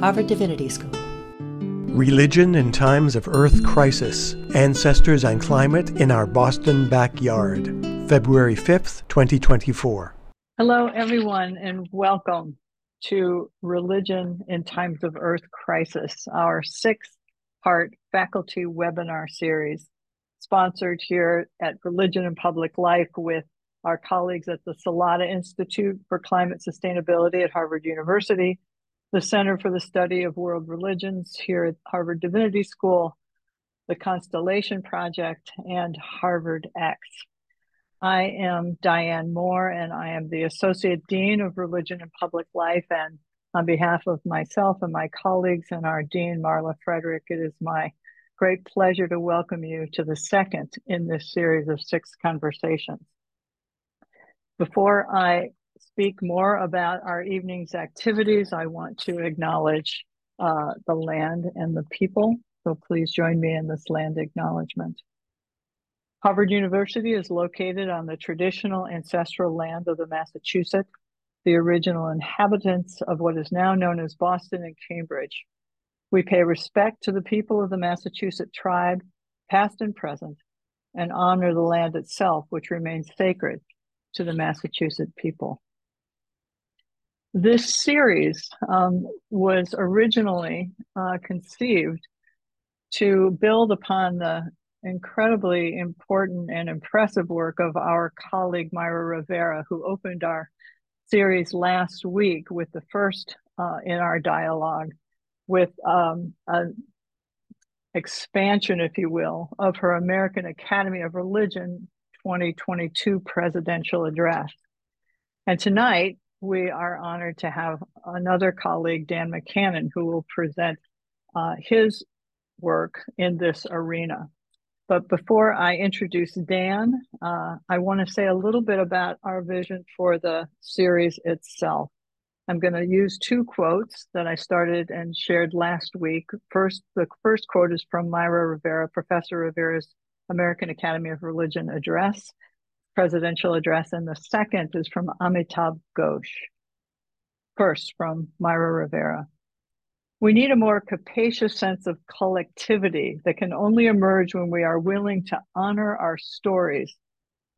Harvard Divinity School. Religion in Times of Earth Crisis Ancestors and Climate in Our Boston Backyard, February 5th, 2024. Hello, everyone, and welcome to Religion in Times of Earth Crisis, our sixth part faculty webinar series, sponsored here at Religion and Public Life with our colleagues at the Salata Institute for Climate Sustainability at Harvard University the Center for the Study of World Religions here at Harvard Divinity School, the Constellation Project, and Harvard X. I am Diane Moore, and I am the Associate Dean of Religion and Public Life. And on behalf of myself and my colleagues and our Dean, Marla Frederick, it is my great pleasure to welcome you to the second in this series of six conversations. Before I speak more about our evening's activities, I want to acknowledge uh, the land and the people. So please join me in this land acknowledgement. Harvard University is located on the traditional ancestral land of the Massachusetts, the original inhabitants of what is now known as Boston and Cambridge. We pay respect to the people of the Massachusetts tribe, past and present, and honor the land itself, which remains sacred to the Massachusetts people. This series um, was originally uh, conceived to build upon the incredibly important and impressive work of our colleague Mayra Rivera, who opened our series last week with the first uh, in our dialogue with um, an expansion, if you will, of her American Academy of Religion 2022 presidential address. And tonight, we are honored to have another colleague, Dan McKanan, who will present uh, his work in this arena. But before I introduce Dan, uh, I want to say a little bit about our vision for the series itself. I'm going to use two quotes that I started and shared last week. First, the first quote is from Mayra Rivera, Professor Rivera's American Academy of Religion address presidential address, and the second is from Amitav Ghosh. First, from Mayra Rivera. We need a more capacious sense of collectivity that can only emerge when we are willing to honor our stories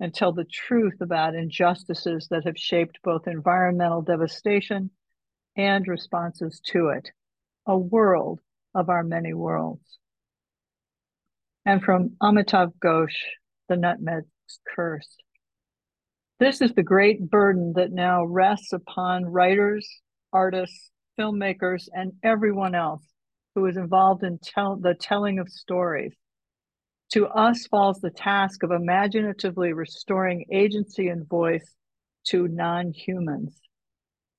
and tell the truth about injustices that have shaped both environmental devastation and responses to it. A world of our many worlds. And from Amitav Ghosh, The Nutmeg's Curse. This is the great burden that now rests upon writers, artists, filmmakers, and everyone else who is involved in tell, the telling of stories. To us falls the task of imaginatively restoring agency and voice to non humans.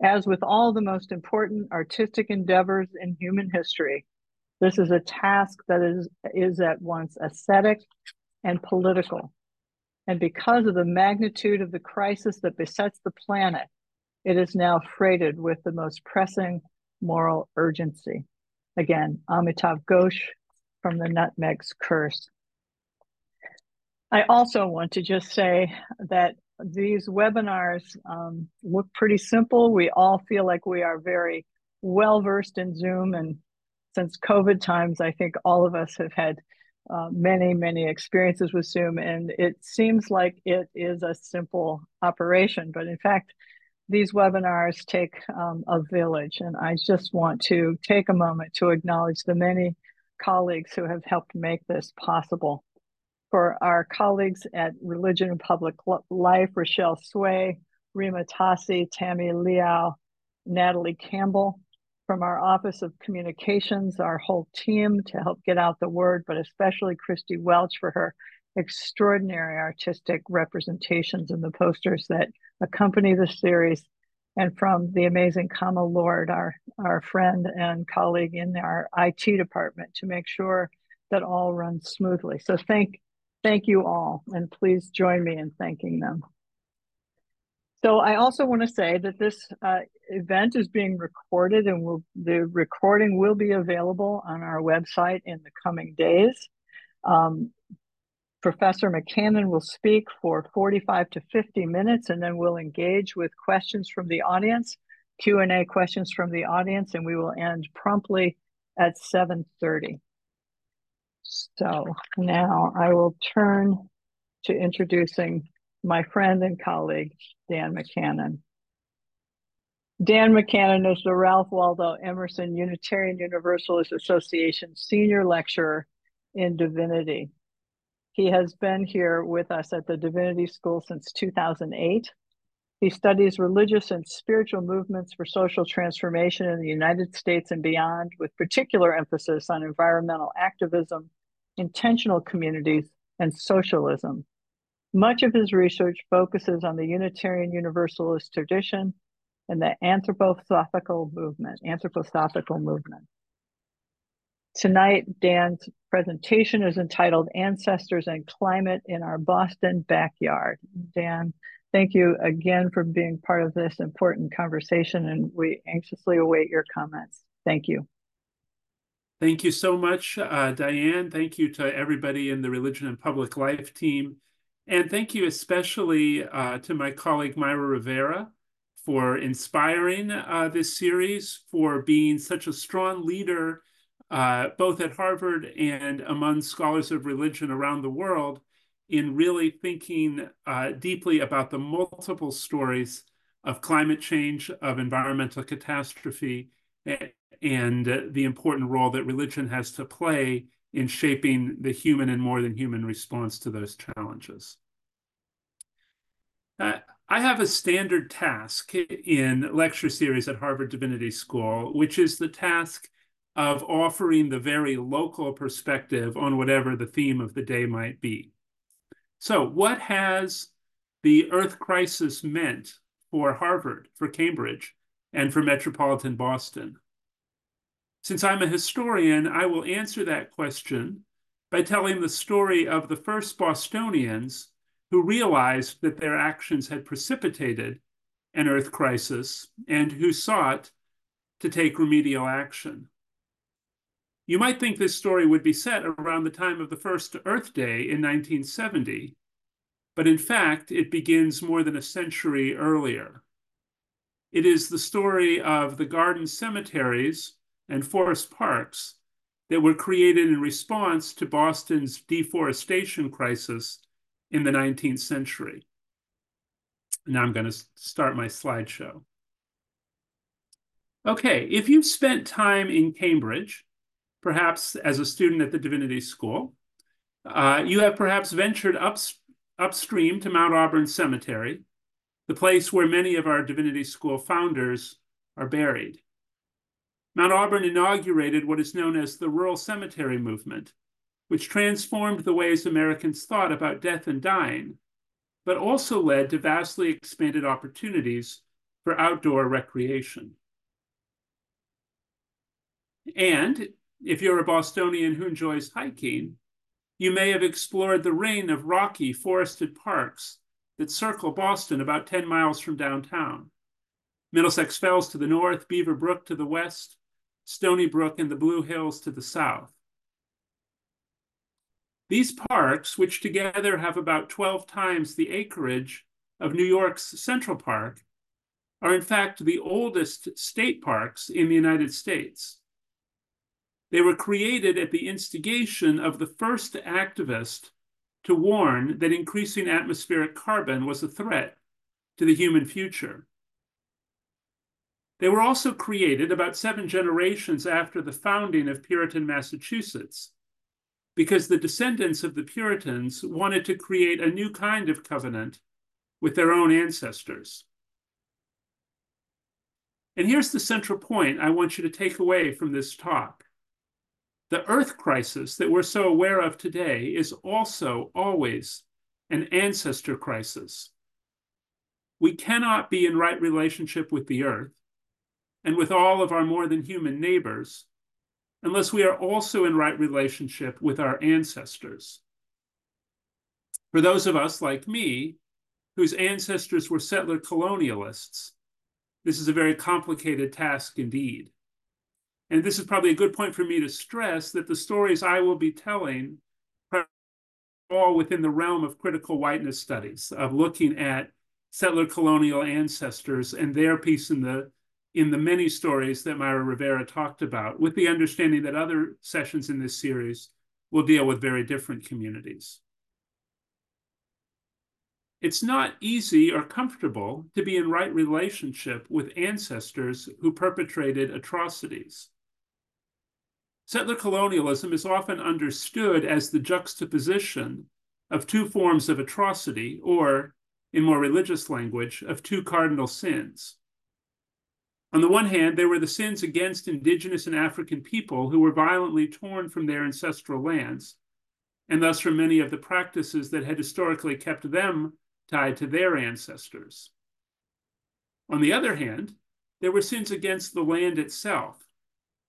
As with all the most important artistic endeavors in human history, this is a task that is, is at once aesthetic and political. And because of the magnitude of the crisis that besets the planet, it is now freighted with the most pressing moral urgency. Again, Amitav Ghosh from the Nutmeg's Curse. I also want to just say that these webinars um, look pretty simple. We all feel like we are very well versed in Zoom. And since COVID times, I think all of us have had uh, many, many experiences with Zoom, and it seems like it is a simple operation. But in fact, these webinars take um, a village, and I just want to take a moment to acknowledge the many colleagues who have helped make this possible. For our colleagues at Religion and Public Life, Rochelle Sway, Rima Tassi, Tammy Liao, Natalie Campbell, from our Office of Communications, our whole team to help get out the word, but especially Christy Welch for her extraordinary artistic representations in the posters that accompany the series, and from the amazing Kama Lord, our, our friend and colleague in our IT department, to make sure that all runs smoothly. So thank, thank you all, and please join me in thanking them. So I also want to say that this uh, event is being recorded and will, the recording will be available on our website in the coming days. Um, Professor McKanan will speak for 45 to 50 minutes and then we'll engage with questions from the audience. Q&A questions from the audience, and we will end promptly at 7.30. So now I will turn to introducing my friend and colleague, Dan McKanan. Dan McKanan is the Ralph Waldo Emerson Unitarian Universalist Association Senior Lecturer in Divinity. He has been here with us at the Divinity School since 2008. He studies religious and spiritual movements for social transformation in the United States and beyond, with particular emphasis on environmental activism, intentional communities, and socialism. Much of his research focuses on the Unitarian Universalist tradition and the anthroposophical movement, anthroposophical movement. Tonight, Dan's presentation is entitled Ancestors and Climate in Our Boston Backyard. Dan, thank you again for being part of this important conversation, and we anxiously await your comments. Thank you. Thank you so much, uh, Diane. Thank you to everybody in the Religion and Public Life team. And thank you especially uh, to my colleague Mayra Rivera for inspiring uh, this series, for being such a strong leader, uh, both at Harvard and among scholars of religion around the world, in really thinking uh, deeply about the multiple stories of climate change, of environmental catastrophe, and the important role that religion has to play in shaping the human and more than human response to those challenges. Uh, I have a standard task in lecture series at Harvard Divinity School, which is the task of offering the very local perspective on whatever the theme of the day might be. So, what has the Earth crisis meant for Harvard, for Cambridge, and for metropolitan Boston? Since I'm a historian, I will answer that question by telling the story of the first Bostonians who realized that their actions had precipitated an Earth crisis and who sought to take remedial action. You might think this story would be set around the time of the first Earth Day in 1970, but in fact, it begins more than a century earlier. It is the story of the garden cemeteries and forest parks that were created in response to Boston's deforestation crisis in the 19th century. Now I'm going to start my slideshow. Okay, if you've spent time in Cambridge, perhaps as a student at the Divinity School, uh, you have perhaps ventured up, upstream to Mount Auburn Cemetery, the place where many of our Divinity School founders are buried. Mount Auburn inaugurated what is known as the rural cemetery movement, which transformed the ways Americans thought about death and dying, but also led to vastly expanded opportunities for outdoor recreation. And if you're a Bostonian who enjoys hiking, you may have explored the ring of rocky forested parks that circle Boston about 10 miles from downtown. Middlesex Fells to the north, Beaver Brook to the west, Stony Brook and the Blue Hills to the south. These parks, which together have about 12 times the acreage of New York's Central Park, are in fact the oldest state parks in the United States. They were created at the instigation of the first activist to warn that increasing atmospheric carbon was a threat to the human future. They were also created about seven generations after the founding of Puritan Massachusetts because the descendants of the Puritans wanted to create a new kind of covenant with their own ancestors. And here's the central point I want you to take away from this talk. The earth crisis that we're so aware of today is also always an ancestor crisis. We cannot be in right relationship with the earth and with all of our more than human neighbors unless we are also in right relationship with our ancestors. For those of us like me, whose ancestors were settler colonialists, this is a very complicated task indeed. And this is probably a good point for me to stress that the stories I will be telling are all within the realm of critical whiteness studies, of looking at settler colonial ancestors and their piece in the in the many stories that Mayra Rivera talked about, with the understanding that other sessions in this series will deal with very different communities. It's not easy or comfortable to be in right relationship with ancestors who perpetrated atrocities. Settler colonialism is often understood as the juxtaposition of two forms of atrocity, or, in more religious language, of two cardinal sins. On the one hand, there were the sins against indigenous and African people who were violently torn from their ancestral lands, and thus from many of the practices that had historically kept them tied to their ancestors. On the other hand, there were sins against the land itself,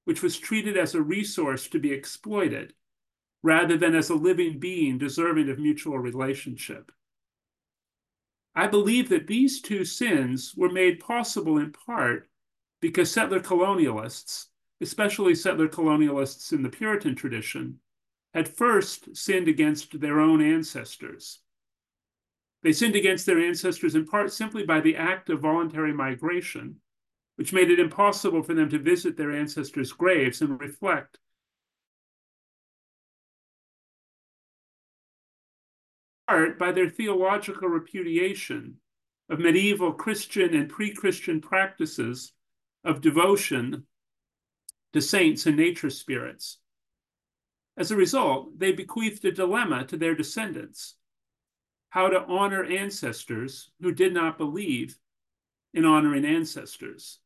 which was treated as a resource to be exploited rather than as a living being deserving of mutual relationship. I believe that these two sins were made possible in part because settler colonialists, especially settler colonialists in the Puritan tradition, had first sinned against their own ancestors. They sinned against their ancestors in part simply by the act of voluntary migration, which made it impossible for them to visit their ancestors' graves and reflect part by their theological repudiation of medieval Christian and pre Christian practices of devotion to saints and nature spirits. As a result, they bequeathed a dilemma to their descendants how to honor ancestors who did not believe in honoring ancestors.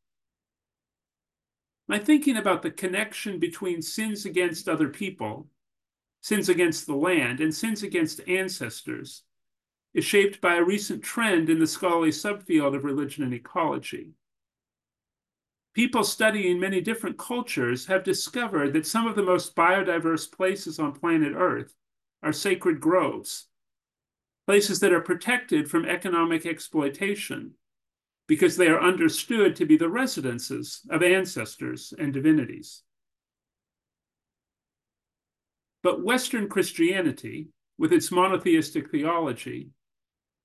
My thinking about the connection between sins against other people, sins against the land, and sins against ancestors is shaped by a recent trend in the scholarly subfield of religion and ecology. People studying many different cultures have discovered that some of the most biodiverse places on planet Earth are sacred groves, places that are protected from economic exploitation because they are understood to be the residences of ancestors and divinities. But Western Christianity, with its monotheistic theology,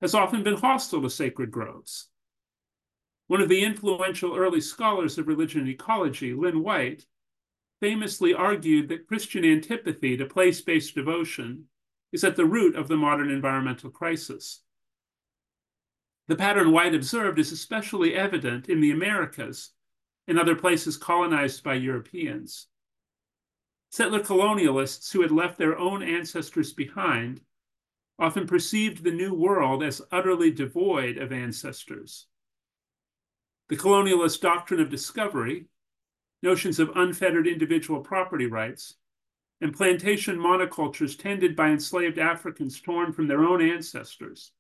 has often been hostile to sacred groves. One of the influential early scholars of religion and ecology, Lynn White, famously argued that Christian antipathy to place based devotion is at the root of the modern environmental crisis. The pattern White observed is especially evident in the Americas and other places colonized by Europeans. Settler colonialists who had left their own ancestors behind often perceived the New World as utterly devoid of ancestors. The colonialist doctrine of discovery, notions of unfettered individual property rights, and plantation monocultures tended by enslaved Africans torn from their own ancestors.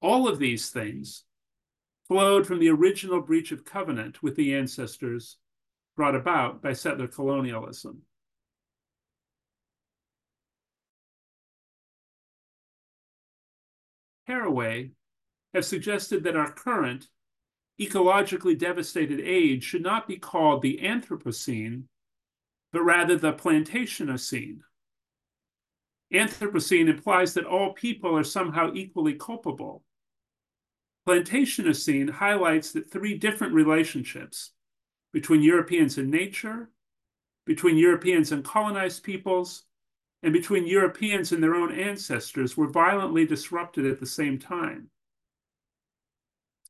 All of these things flowed from the original breach of covenant with the ancestors brought about by settler colonialism. Haraway have suggested that our current ecologically devastated age should not be called the Anthropocene, but rather the Plantationocene. Anthropocene implies that all people are somehow equally culpable. Plantationocene highlights that three different relationships between Europeans and nature, between Europeans and colonized peoples, and between Europeans and their own ancestors were violently disrupted at the same time.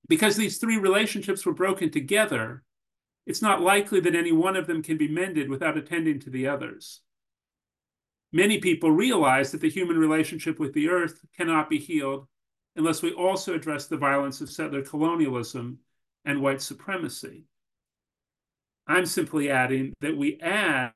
Because these three relationships were broken together, it's not likely that any one of them can be mended without attending to the others. Many people realize that the human relationship with the earth cannot be healed unless we also address the violence of settler colonialism and white supremacy. I'm simply adding that we add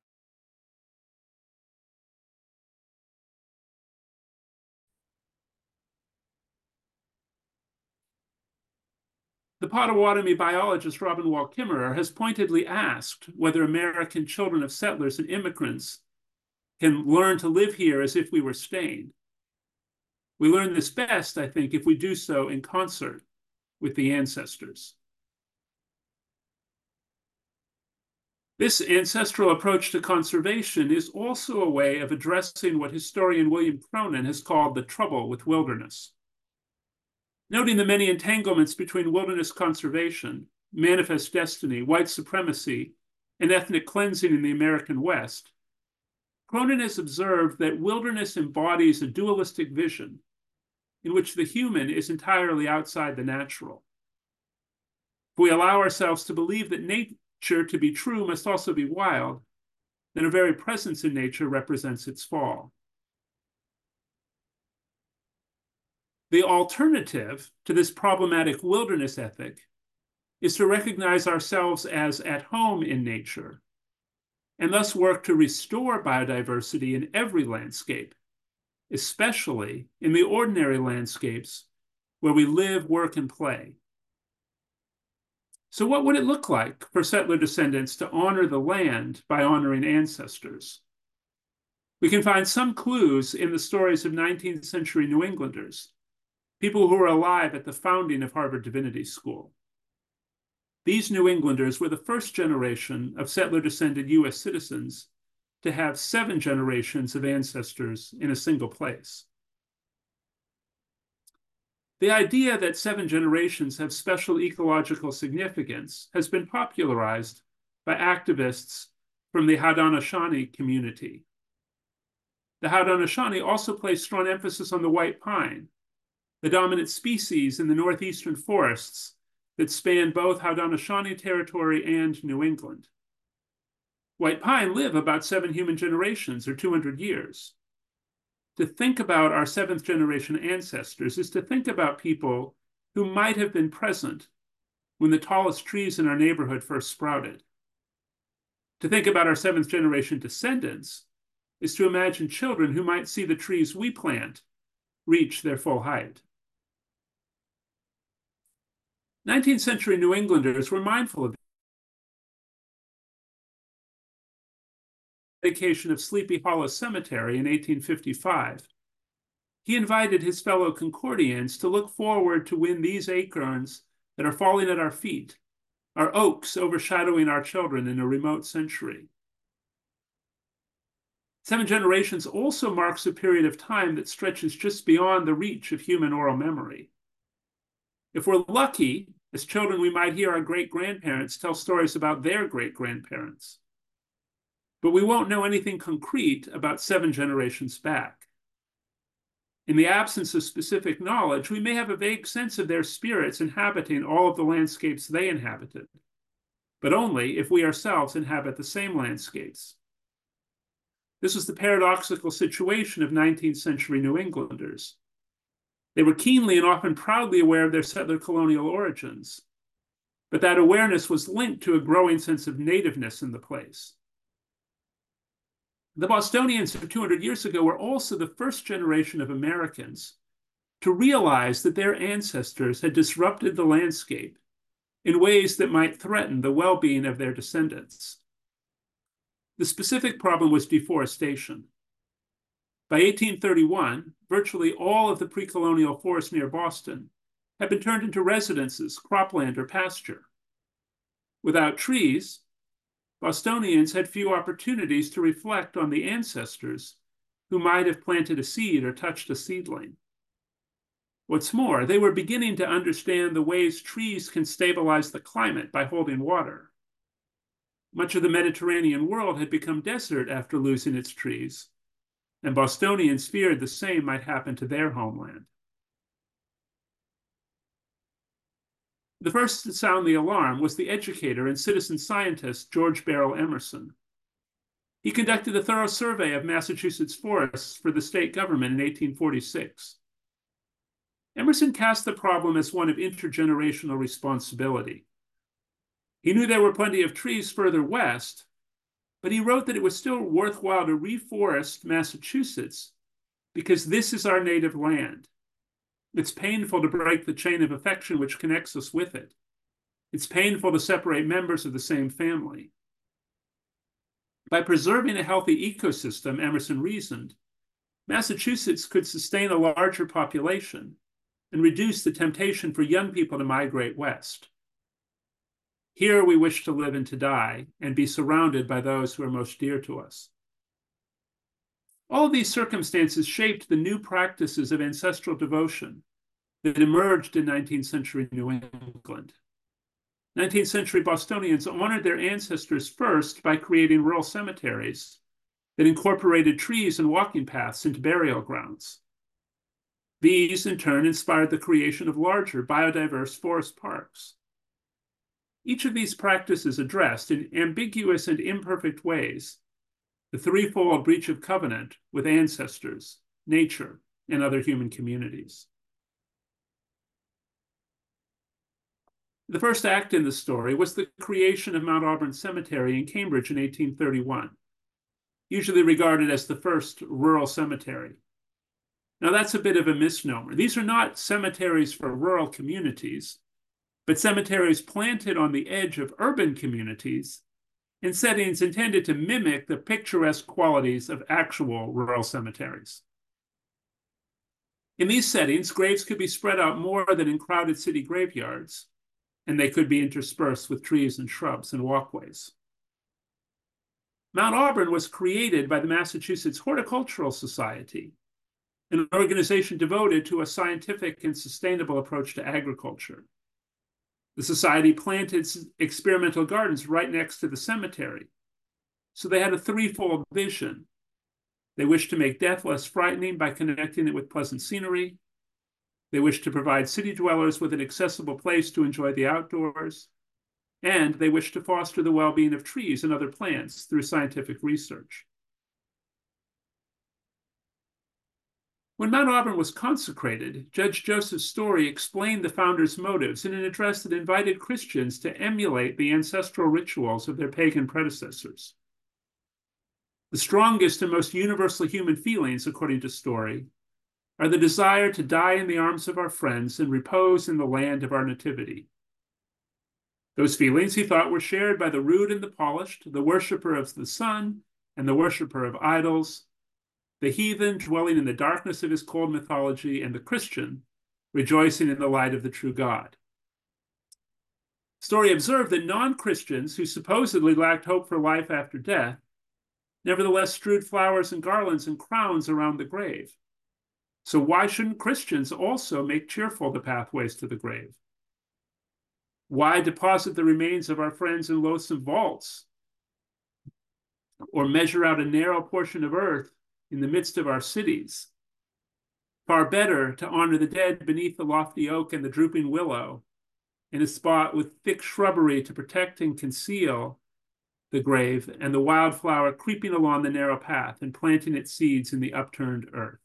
The Potawatomi biologist Robin Wall Kimmerer has pointedly asked whether American children of settlers and immigrants can learn to live here as if we were staying. We learn this best, I think, if we do so in concert with the ancestors. This ancestral approach to conservation is also a way of addressing what historian William Cronon has called the trouble with wilderness. Noting the many entanglements between wilderness conservation manifest destiny, white supremacy, and ethnic cleansing in the American West, Cronon has observed that wilderness embodies a dualistic vision in which the human is entirely outside the natural. If we allow ourselves to believe that nature to be true must also be wild, then our very presence in nature represents its fall. The alternative to this problematic wilderness ethic is to recognize ourselves as at home in nature and thus work to restore biodiversity in every landscape, especially in the ordinary landscapes where we live, work, and play. So, what would it look like for settler descendants to honor the land by honoring ancestors? We can find some clues in the stories of 19th century New Englanders, people who were alive at the founding of Harvard Divinity School. These New Englanders were the first generation of settler descended US citizens to have seven generations of ancestors in a single place. The idea that seven generations have special ecological significance has been popularized by activists from the Haudenosaunee community. The Haudenosaunee also place strong emphasis on the white pine, the dominant species in the northeastern forests that span both Haudenosaunee territory and New England. White pine live about seven human generations or 200 years. To think about our seventh generation ancestors is to think about people who might have been present when the tallest trees in our neighborhood first sprouted. To think about our seventh generation descendants is to imagine children who might see the trees we plant reach their full height. 19th century New Englanders were mindful of the dedication of Sleepy Hollow Cemetery in 1855. He invited his fellow Concordians to look forward to when these acorns that are falling at our feet are oaks overshadowing our children in a remote century. Seven generations also marks a period of time that stretches just beyond the reach of human oral memory. If we're lucky, as children, we might hear our great grandparents tell stories about their great grandparents. But we won't know anything concrete about seven generations back. In the absence of specific knowledge, we may have a vague sense of their spirits inhabiting all of the landscapes they inhabited, but only if we ourselves inhabit the same landscapes. This was the paradoxical situation of 19th century New Englanders. They were keenly and often proudly aware of their settler colonial origins, but that awareness was linked to a growing sense of nativeness in the place. The Bostonians of 200 years ago were also the first generation of Americans to realize that their ancestors had disrupted the landscape in ways that might threaten the well being of their descendants. The specific problem was deforestation. By 1831, virtually all of the pre colonial forests near Boston had been turned into residences, cropland, or pasture. Without trees, Bostonians had few opportunities to reflect on the ancestors who might have planted a seed or touched a seedling. What's more, they were beginning to understand the ways trees can stabilize the climate by holding water. Much of the Mediterranean world had become desert after losing its trees, and Bostonians feared the same might happen to their homeland. The first to sound the alarm was the educator and citizen scientist George Barrell Emerson. He conducted a thorough survey of Massachusetts forests for the state government in 1846. Emerson cast the problem as one of intergenerational responsibility. He knew there were plenty of trees further west, but he wrote that it was still worthwhile to reforest Massachusetts because this is our native land. It's painful to break the chain of affection which connects us with it. It's painful to separate members of the same family. By preserving a healthy ecosystem, Emerson reasoned, Massachusetts could sustain a larger population and reduce the temptation for young people to migrate west. Here we wish to live and to die and be surrounded by those who are most dear to us. All these circumstances shaped the new practices of ancestral devotion that emerged in 19th century New England. 19th century Bostonians honored their ancestors first by creating rural cemeteries that incorporated trees and walking paths into burial grounds. These, in turn, inspired the creation of larger biodiverse forest parks. Each of these practices addressed, in ambiguous and imperfect ways, the threefold breach of covenant with ancestors, nature, and other human communities. The first act in the story was the creation of Mount Auburn Cemetery in Cambridge in 1831, usually regarded as the first rural cemetery. Now, that's a bit of a misnomer. These are not cemeteries for rural communities, but cemeteries planted on the edge of urban communities in settings intended to mimic the picturesque qualities of actual rural cemeteries. In these settings, graves could be spread out more than in crowded city graveyards, and they could be interspersed with trees and shrubs and walkways. Mount Auburn was created by the Massachusetts Horticultural Society, an organization devoted to a scientific and sustainable approach to agriculture. The society planted experimental gardens right next to the cemetery. So they had a threefold vision. They wished to make death less frightening by connecting it with pleasant scenery. They wished to provide city dwellers with an accessible place to enjoy the outdoors. And they wished to foster the well being of trees and other plants through scientific research. When Mount Auburn was consecrated, Judge Joseph Story explained the founders' motives in an address that invited Christians to emulate the ancestral rituals of their pagan predecessors. The strongest and most universal human feelings, according to Story, are the desire to die in the arms of our friends and repose in the land of our nativity. Those feelings, he thought, were shared by the rude and the polished, the worshiper of the sun and the worshiper of idols, the heathen dwelling in the darkness of his cold mythology, and the Christian rejoicing in the light of the true God. Story observed that non Christians who supposedly lacked hope for life after death nevertheless strewed flowers and garlands and crowns around the grave. So, why shouldn't Christians also make cheerful the pathways to the grave? Why deposit the remains of our friends in loathsome vaults? Or measure out a narrow portion of earth in the midst of our cities. Far better to honor the dead beneath the lofty oak and the drooping willow, in a spot with thick shrubbery to protect and conceal the grave, and the wildflower creeping along the narrow path and planting its seeds in the upturned earth.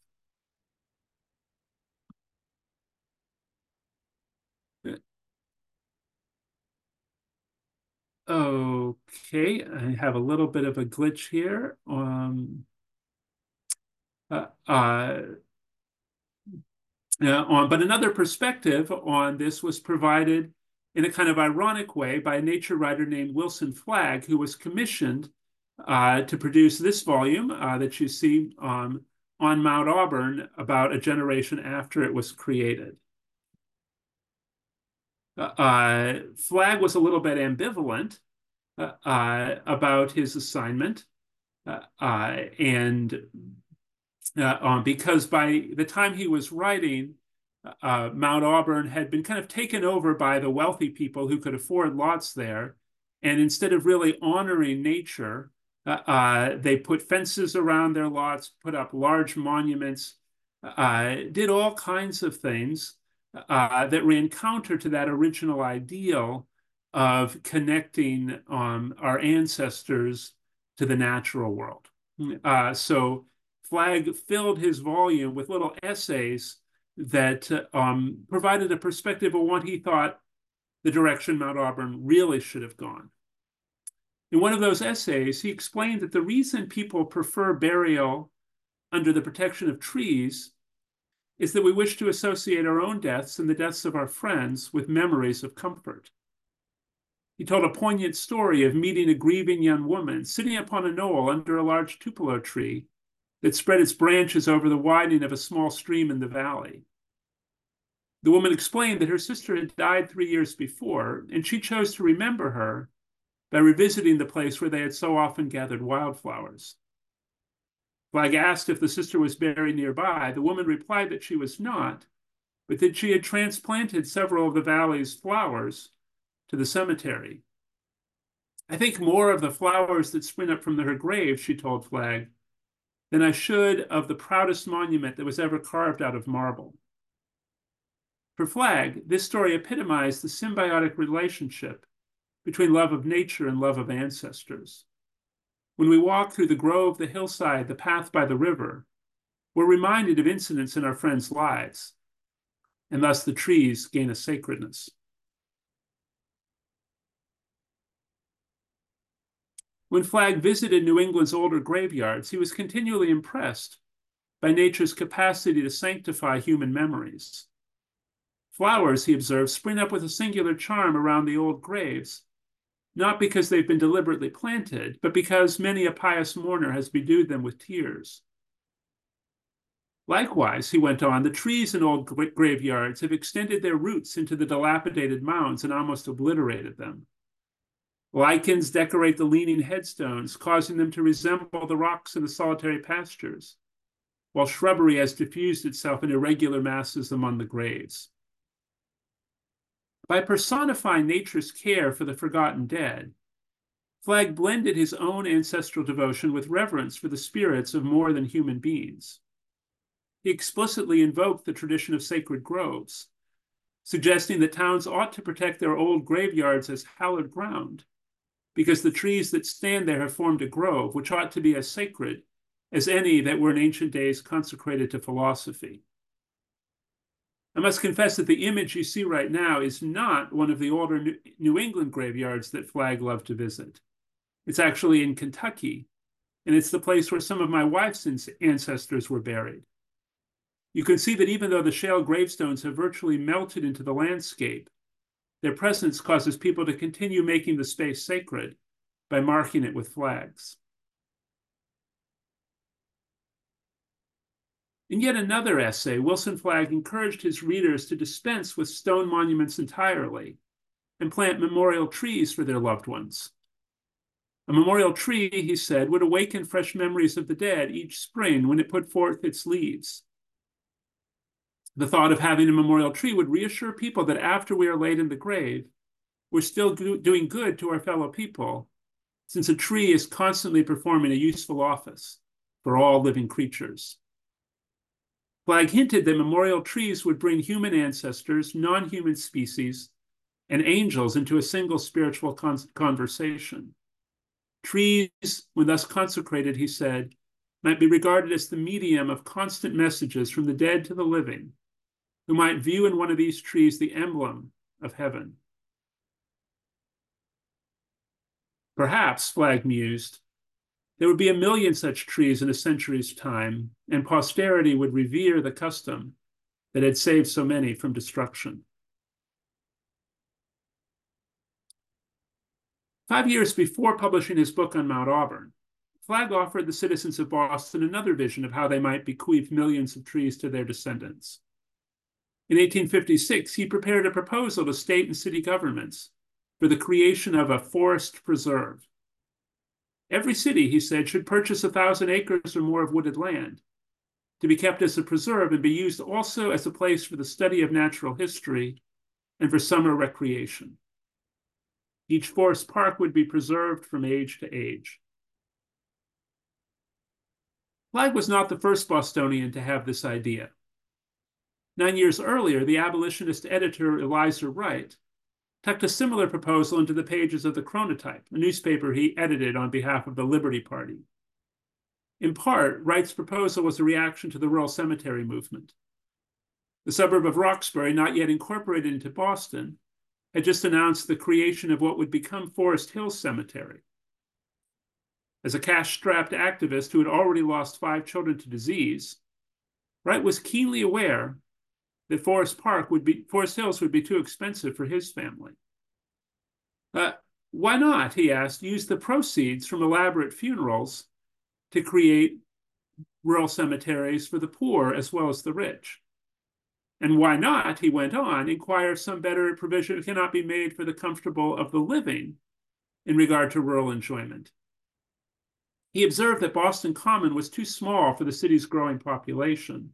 Okay, I have a little bit of a glitch here. Um, on, but another perspective on this was provided in a kind of ironic way by a nature writer named Wilson Flagg, who was commissioned uh, to produce this volume uh, that you see um, on Mount Auburn about a generation after it was created. Uh, uh Flagg was a little bit ambivalent about his assignment, and uh, um, because by the time he was writing, uh, Mount Auburn had been kind of taken over by the wealthy people who could afford lots there. And instead of really honoring nature, uh, uh they put fences around their lots, put up large monuments, uh, did all kinds of things uh, that ran counter to that original ideal of connecting um, our ancestors to the natural world. so Flagg filled his volume with little essays that um, provided a perspective of what he thought the direction Mount Auburn really should have gone. In one of those essays, he explained that the reason people prefer burial under the protection of trees is that we wish to associate our own deaths and the deaths of our friends with memories of comfort. He told a poignant story of meeting a grieving young woman sitting upon a knoll under a large tupelo tree that spread its branches over the widening of a small stream in the valley. The woman explained that her sister had died three years before, and she chose to remember her by revisiting the place where they had so often gathered wildflowers. Flagg asked if the sister was buried nearby. The woman replied that she was not, but that she had transplanted several of the valley's flowers to the cemetery. I think more of the flowers that spring up from her grave, she told Flagg, than I should of the proudest monument that was ever carved out of marble. For Flagg, this story epitomized the symbiotic relationship between love of nature and love of ancestors. When we walk through the grove, the hillside, the path by the river, we're reminded of incidents in our friends' lives, and thus the trees gain a sacredness. When Flagg visited New England's older graveyards, he was continually impressed by nature's capacity to sanctify human memories. Flowers, he observed, spring up with a singular charm around the old graves, not because they've been deliberately planted, but because many a pious mourner has bedewed them with tears. Likewise, he went on, the trees in old graveyards have extended their roots into the dilapidated mounds and almost obliterated them. Lichens decorate the leaning headstones, causing them to resemble the rocks in the solitary pastures, while shrubbery has diffused itself in irregular masses among the graves. By personifying nature's care for the forgotten dead, Flagg blended his own ancestral devotion with reverence for the spirits of more than human beings. He explicitly invoked the tradition of sacred groves, suggesting that towns ought to protect their old graveyards as hallowed ground because the trees that stand there have formed a grove which ought to be as sacred as any that were in ancient days consecrated to philosophy. I must confess that the image you see right now is not one of the older New England graveyards that Flagg loved to visit. It's actually in Kentucky, and it's the place where some of my wife's ancestors were buried. You can see that even though the shale gravestones have virtually melted into the landscape, their presence causes people to continue making the space sacred by marking it with flags. In yet another essay, Wilson Flagg encouraged his readers to dispense with stone monuments entirely and plant memorial trees for their loved ones. A memorial tree, he said, would awaken fresh memories of the dead each spring when it put forth its leaves. The thought of having a memorial tree would reassure people that after we are laid in the grave, we're still do doing good to our fellow people, since a tree is constantly performing a useful office for all living creatures. Flagg hinted that memorial trees would bring human ancestors, non human species, and angels into a single spiritual con conversation. Trees, when thus consecrated, he said, might be regarded as the medium of constant messages from the dead to the living, who might view in one of these trees the emblem of heaven. Perhaps, Flagg mused, there would be a million such trees in a century's time, and posterity would revere the custom that had saved so many from destruction. Five years before publishing his book on Mount Auburn, Flagg offered the citizens of Boston another vision of how they might bequeath millions of trees to their descendants. In 1856, he prepared a proposal to state and city governments for the creation of a forest preserve. Every city, he said, should purchase a thousand acres or more of wooded land to be kept as a preserve and be used also as a place for the study of natural history and for summer recreation. Each forest park would be preserved from age to age. Flagg was not the first Bostonian to have this idea. Nine years earlier, the abolitionist editor Elizur Wright tucked a similar proposal into the pages of the Chronotype, a newspaper he edited on behalf of the Liberty Party. In part, Wright's proposal was a reaction to the rural cemetery movement. The suburb of Roxbury, not yet incorporated into Boston, had just announced the creation of what would become Forest Hill Cemetery. As a cash strapped activist who had already lost five children to disease, Wright was keenly aware that Forest Park would be Forest Hills would be too expensive for his family. Uh, why not, he asked, use the proceeds from elaborate funerals to create rural cemeteries for the poor as well as the rich? And why not, he went on, inquire some better provision cannot be made for the comfortable of the living in regard to rural enjoyment. He observed that Boston Common was too small for the city's growing population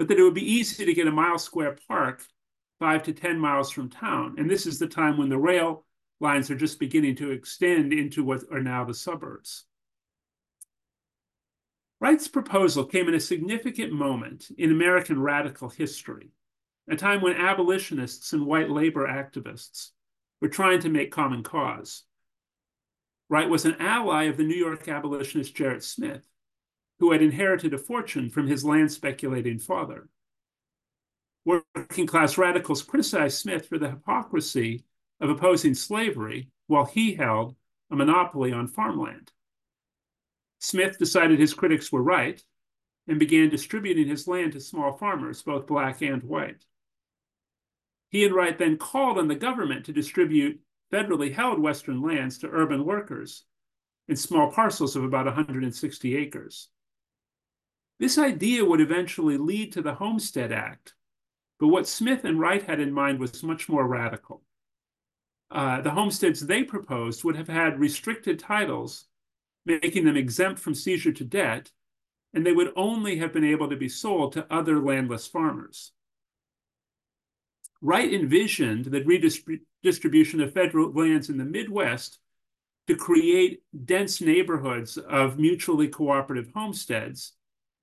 but that it would be easy to get a mile square park five to 10 miles from town. And this is the time when the rail lines are just beginning to extend into what are now the suburbs. Wright's proposal came in a significant moment in American radical history, a time when abolitionists and white labor activists were trying to make common cause. Wright was an ally of the New York abolitionist Gerrit Smith, who had inherited a fortune from his land speculating father. Working class radicals criticized Smith for the hypocrisy of opposing slavery while he held a monopoly on farmland. Smith decided his critics were right and began distributing his land to small farmers, both black and white. He and Wright then called on the government to distribute federally held Western lands to urban workers in small parcels of about 160 acres. This idea would eventually lead to the Homestead Act, but what Smith and Wright had in mind was much more radical. Uh, the homesteads they proposed would have had restricted titles, making them exempt from seizure to debt, and they would only have been able to be sold to other landless farmers. Wright envisioned the redistribution of federal lands in the Midwest to create dense neighborhoods of mutually cooperative homesteads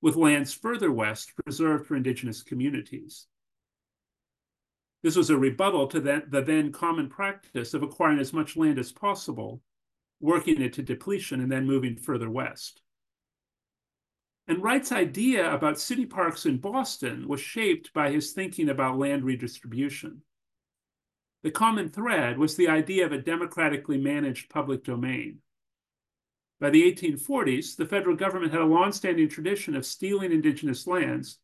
with lands further west preserved for indigenous communities. This was a rebuttal to the, the then common practice of acquiring as much land as possible, working it to depletion, and then moving further west. And Wright's idea about city parks in Boston was shaped by his thinking about land redistribution. The common thread was the idea of a democratically managed public domain. By the 1840s, the federal government had a longstanding tradition of stealing indigenous lands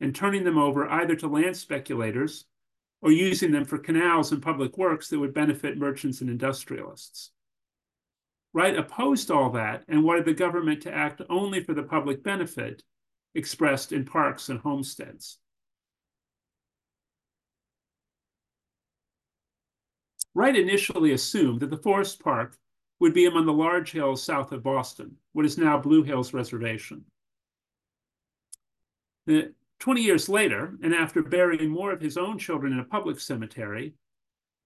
and turning them over either to land speculators or using them for canals and public works that would benefit merchants and industrialists. Wright opposed all that and wanted the government to act only for the public benefit expressed in parks and homesteads. Wright initially assumed that the forest park would be among the large hills south of Boston, what is now Blue Hills Reservation. The, 20 years later, and after burying more of his own children in a public cemetery,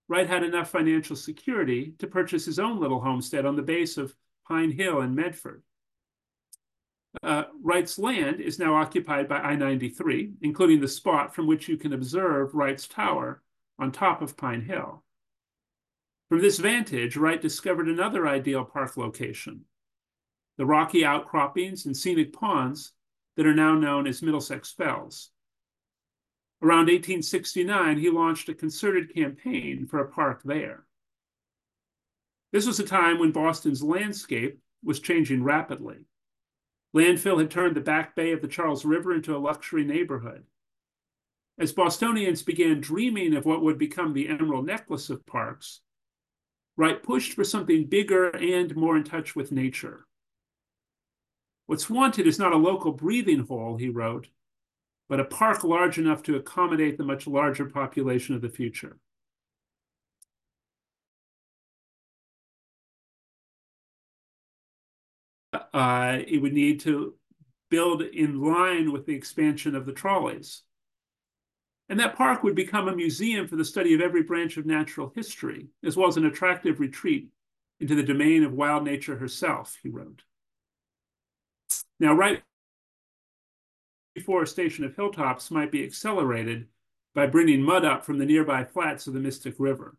Wright had enough financial security to purchase his own little homestead on the base of Pine Hill in Medford. Uh, Wright's land is now occupied by I 93, including the spot from which you can observe Wright's Tower on top of Pine Hill. From this vantage, Wright discovered another ideal park location the rocky outcroppings and scenic ponds that are now known as Middlesex Fells. Around 1869, he launched a concerted campaign for a park there. This was a time when Boston's landscape was changing rapidly. Landfill had turned the back bay of the Charles River into a luxury neighborhood. As Bostonians began dreaming of what would become the emerald necklace of parks, Wright pushed for something bigger and more in touch with nature. What's wanted is not a local breathing hole, he wrote, but a park large enough to accommodate the much larger population of the future. Uh, it would need to build in line with the expansion of the trolleys. And that park would become a museum for the study of every branch of natural history, as well as an attractive retreat into the domain of wild nature herself, he wrote. Now, right deforestation of hilltops might be accelerated by bringing mud up from the nearby flats of the Mystic River.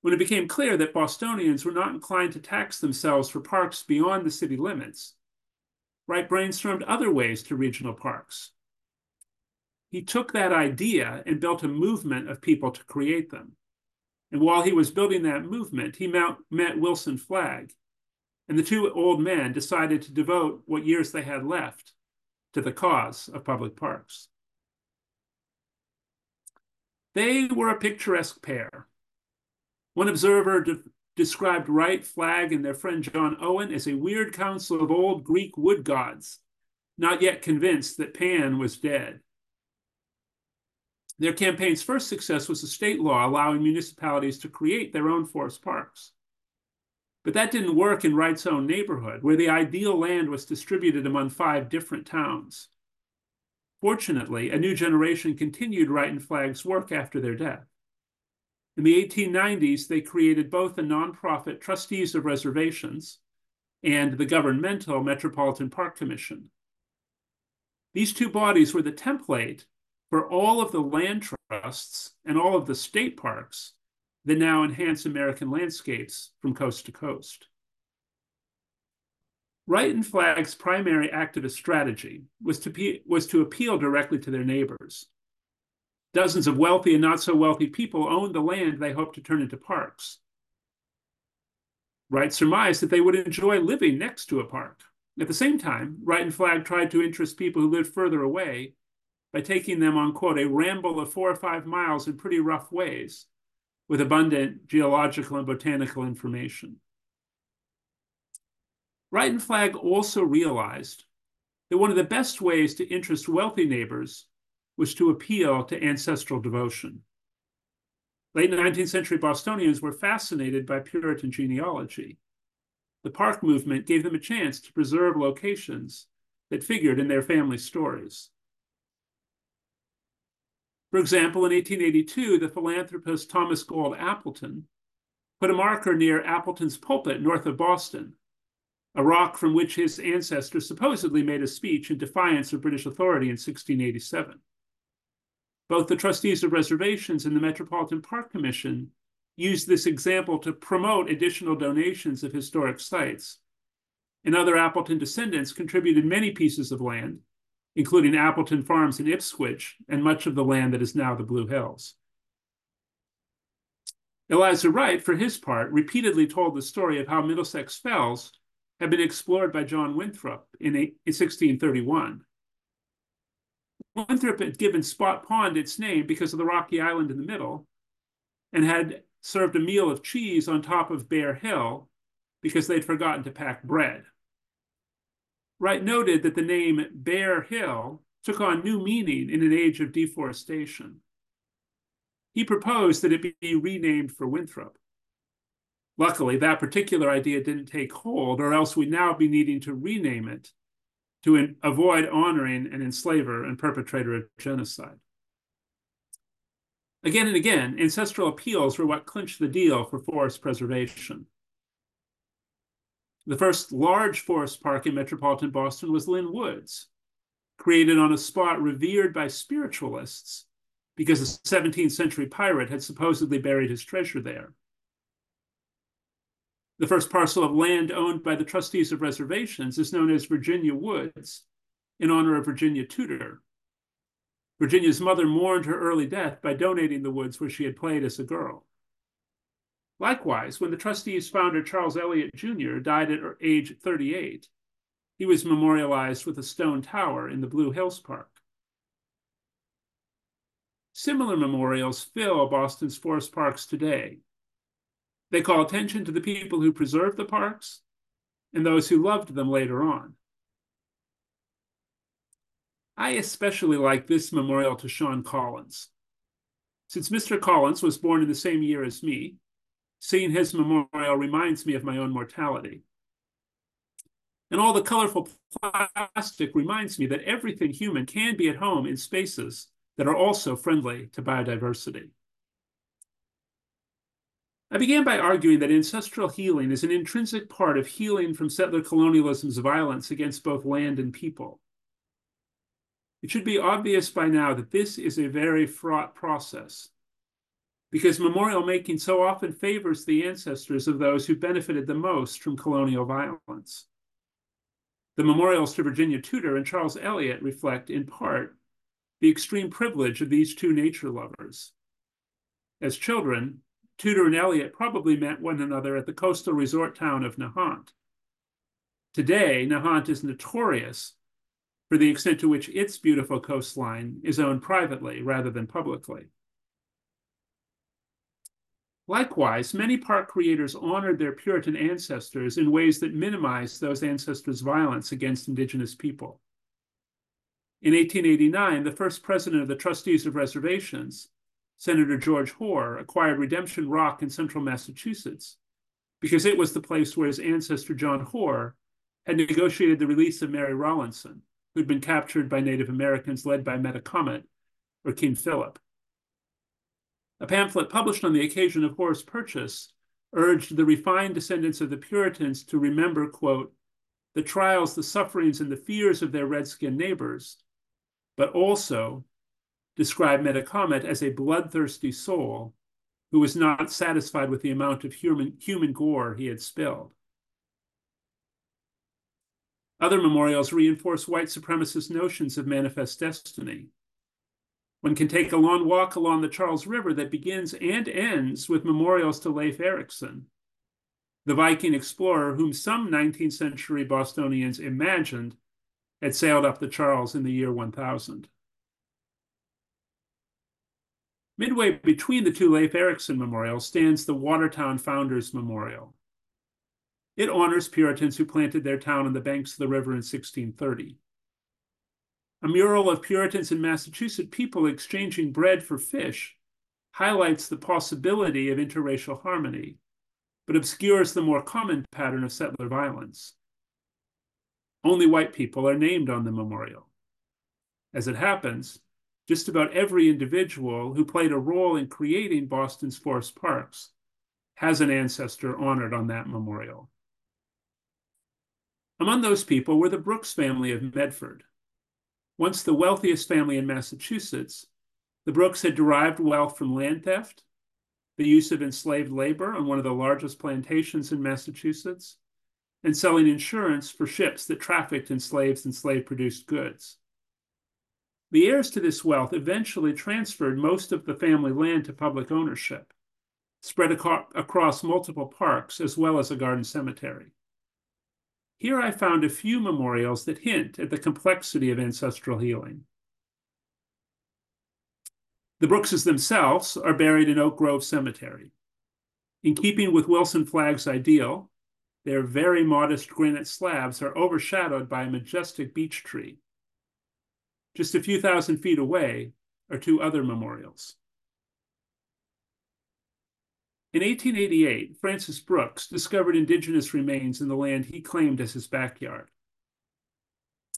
When it became clear that Bostonians were not inclined to tax themselves for parks beyond the city limits, Wright brainstormed other ways to regional parks. He took that idea and built a movement of people to create them. And while he was building that movement, he met Wilson Flagg, and the two old men decided to devote what years they had left to the cause of public parks. They were a picturesque pair. One observer de described Wright, Flagg, and their friend John Owen as a weird council of old Greek wood gods, not yet convinced that Pan was dead. Their campaign's first success was a state law allowing municipalities to create their own forest parks. But that didn't work in Wright's own neighborhood, where the ideal land was distributed among five different towns. Fortunately, a new generation continued Wright and Flagg's work after their death. In the 1890s, they created both the nonprofit Trustees of Reservations and the governmental Metropolitan Park Commission. These two bodies were the template for all of the land trusts and all of the state parks that now enhance American landscapes from coast to coast. Wright and Flagg's primary activist strategy was to, was to appeal directly to their neighbors. Dozens of wealthy and not so wealthy people owned the land they hoped to turn into parks. Wright surmised that they would enjoy living next to a park. At the same time, Wright and Flagg tried to interest people who lived further away by taking them on, quote, a ramble of four or five miles in pretty rough ways with abundant geological and botanical information. Wright and Flagg also realized that one of the best ways to interest wealthy neighbors was to appeal to ancestral devotion. Late 19th century Bostonians were fascinated by Puritan genealogy. The park movement gave them a chance to preserve locations that figured in their family stories. For example, in 1882, the philanthropist Thomas Gold Appleton put a marker near Appleton's pulpit north of Boston, a rock from which his ancestors supposedly made a speech in defiance of British authority in 1687. Both the trustees of reservations and the Metropolitan Park Commission used this example to promote additional donations of historic sites. And other Appleton descendants contributed many pieces of land, including Appleton Farms in Ipswich and much of the land that is now the Blue Hills. Elizur Wright, for his part, repeatedly told the story of how Middlesex Fells had been explored by John Winthrop in 1631. Winthrop had given Spot Pond its name because of the rocky island in the middle and had served a meal of cheese on top of Bear Hill because they'd forgotten to pack bread. Wright noted that the name Bear Hill took on new meaning in an age of deforestation. He proposed that it be renamed for Winthrop. Luckily, that particular idea didn't take hold, or else we'd now be needing to rename it to avoid honoring an enslaver and perpetrator of genocide. Again and again, ancestral appeals were what clinched the deal for forest preservation. The first large forest park in metropolitan Boston was Lynn Woods, created on a spot revered by spiritualists because a 17th century pirate had supposedly buried his treasure there. The first parcel of land owned by the trustees of reservations is known as Virginia Woods in honor of Virginia Tudor. Virginia's mother mourned her early death by donating the woods where she had played as a girl. Likewise, when the trustees' founder Charles Eliot Jr. died at age 38, he was memorialized with a stone tower in the Blue Hills Park. Similar memorials fill Boston's forest parks today. They call attention to the people who preserved the parks and those who loved them later on. I especially like this memorial to Sean Collins. Since Mr. Collins was born in the same year as me, Seeing his memorial reminds me of my own mortality. And all the colorful plastic reminds me that everything human can be at home in spaces that are also friendly to biodiversity. I began by arguing that ancestral healing is an intrinsic part of healing from settler colonialism's violence against both land and people. It should be obvious by now that this is a very fraught process because memorial making so often favors the ancestors of those who benefited the most from colonial violence. The memorials to Virginia Tudor and Charles Eliot reflect, in part, the extreme privilege of these two nature lovers. As children, Tudor and Eliot probably met one another at the coastal resort town of Nahant. Today, Nahant is notorious for the extent to which its beautiful coastline is owned privately rather than publicly. Likewise, many park creators honored their Puritan ancestors in ways that minimized those ancestors' violence against Indigenous people. In 1889, the first president of the Trustees of Reservations, Senator George Hoar, acquired Redemption Rock in central Massachusetts because it was the place where his ancestor John Hoar had negotiated the release of Mary Rowlandson, who'd been captured by Native Americans led by Metacomet or King Philip. A pamphlet published on the occasion of Hoar's purchase urged the refined descendants of the Puritans to remember, quote, the trials, the sufferings, and the fears of their red-skinned neighbors, but also described Metacomet as a bloodthirsty soul who was not satisfied with the amount of human, human gore he had spilled. Other memorials reinforce white supremacist notions of manifest destiny. One can take a long walk along the Charles River that begins and ends with memorials to Leif Erikson, the Viking explorer whom some 19th century Bostonians imagined had sailed up the Charles in the year 1000. Midway between the two Leif Erikson memorials stands the Watertown Founders Memorial. It honors Puritans who planted their town on the banks of the river in 1630. A mural of Puritans and Massachusetts people exchanging bread for fish highlights the possibility of interracial harmony, but obscures the more common pattern of settler violence. Only white people are named on the memorial. As it happens, just about every individual who played a role in creating Boston's forest parks has an ancestor honored on that memorial. Among those people were the Brooks family of Medford. Once the wealthiest family in Massachusetts, the Brooks had derived wealth from land theft, the use of enslaved labor on one of the largest plantations in Massachusetts, and selling insurance for ships that trafficked in slaves and slave produced goods. The heirs to this wealth eventually transferred most of the family land to public ownership, spread ac across multiple parks as well as a garden cemetery. Here I found a few memorials that hint at the complexity of ancestral healing. The Brookses themselves are buried in Oak Grove Cemetery. In keeping with Wilson Flagg's ideal, their very modest granite slabs are overshadowed by a majestic beech tree. Just a few thousand feet away are two other memorials. In 1888, Francis Brooks discovered indigenous remains in the land he claimed as his backyard.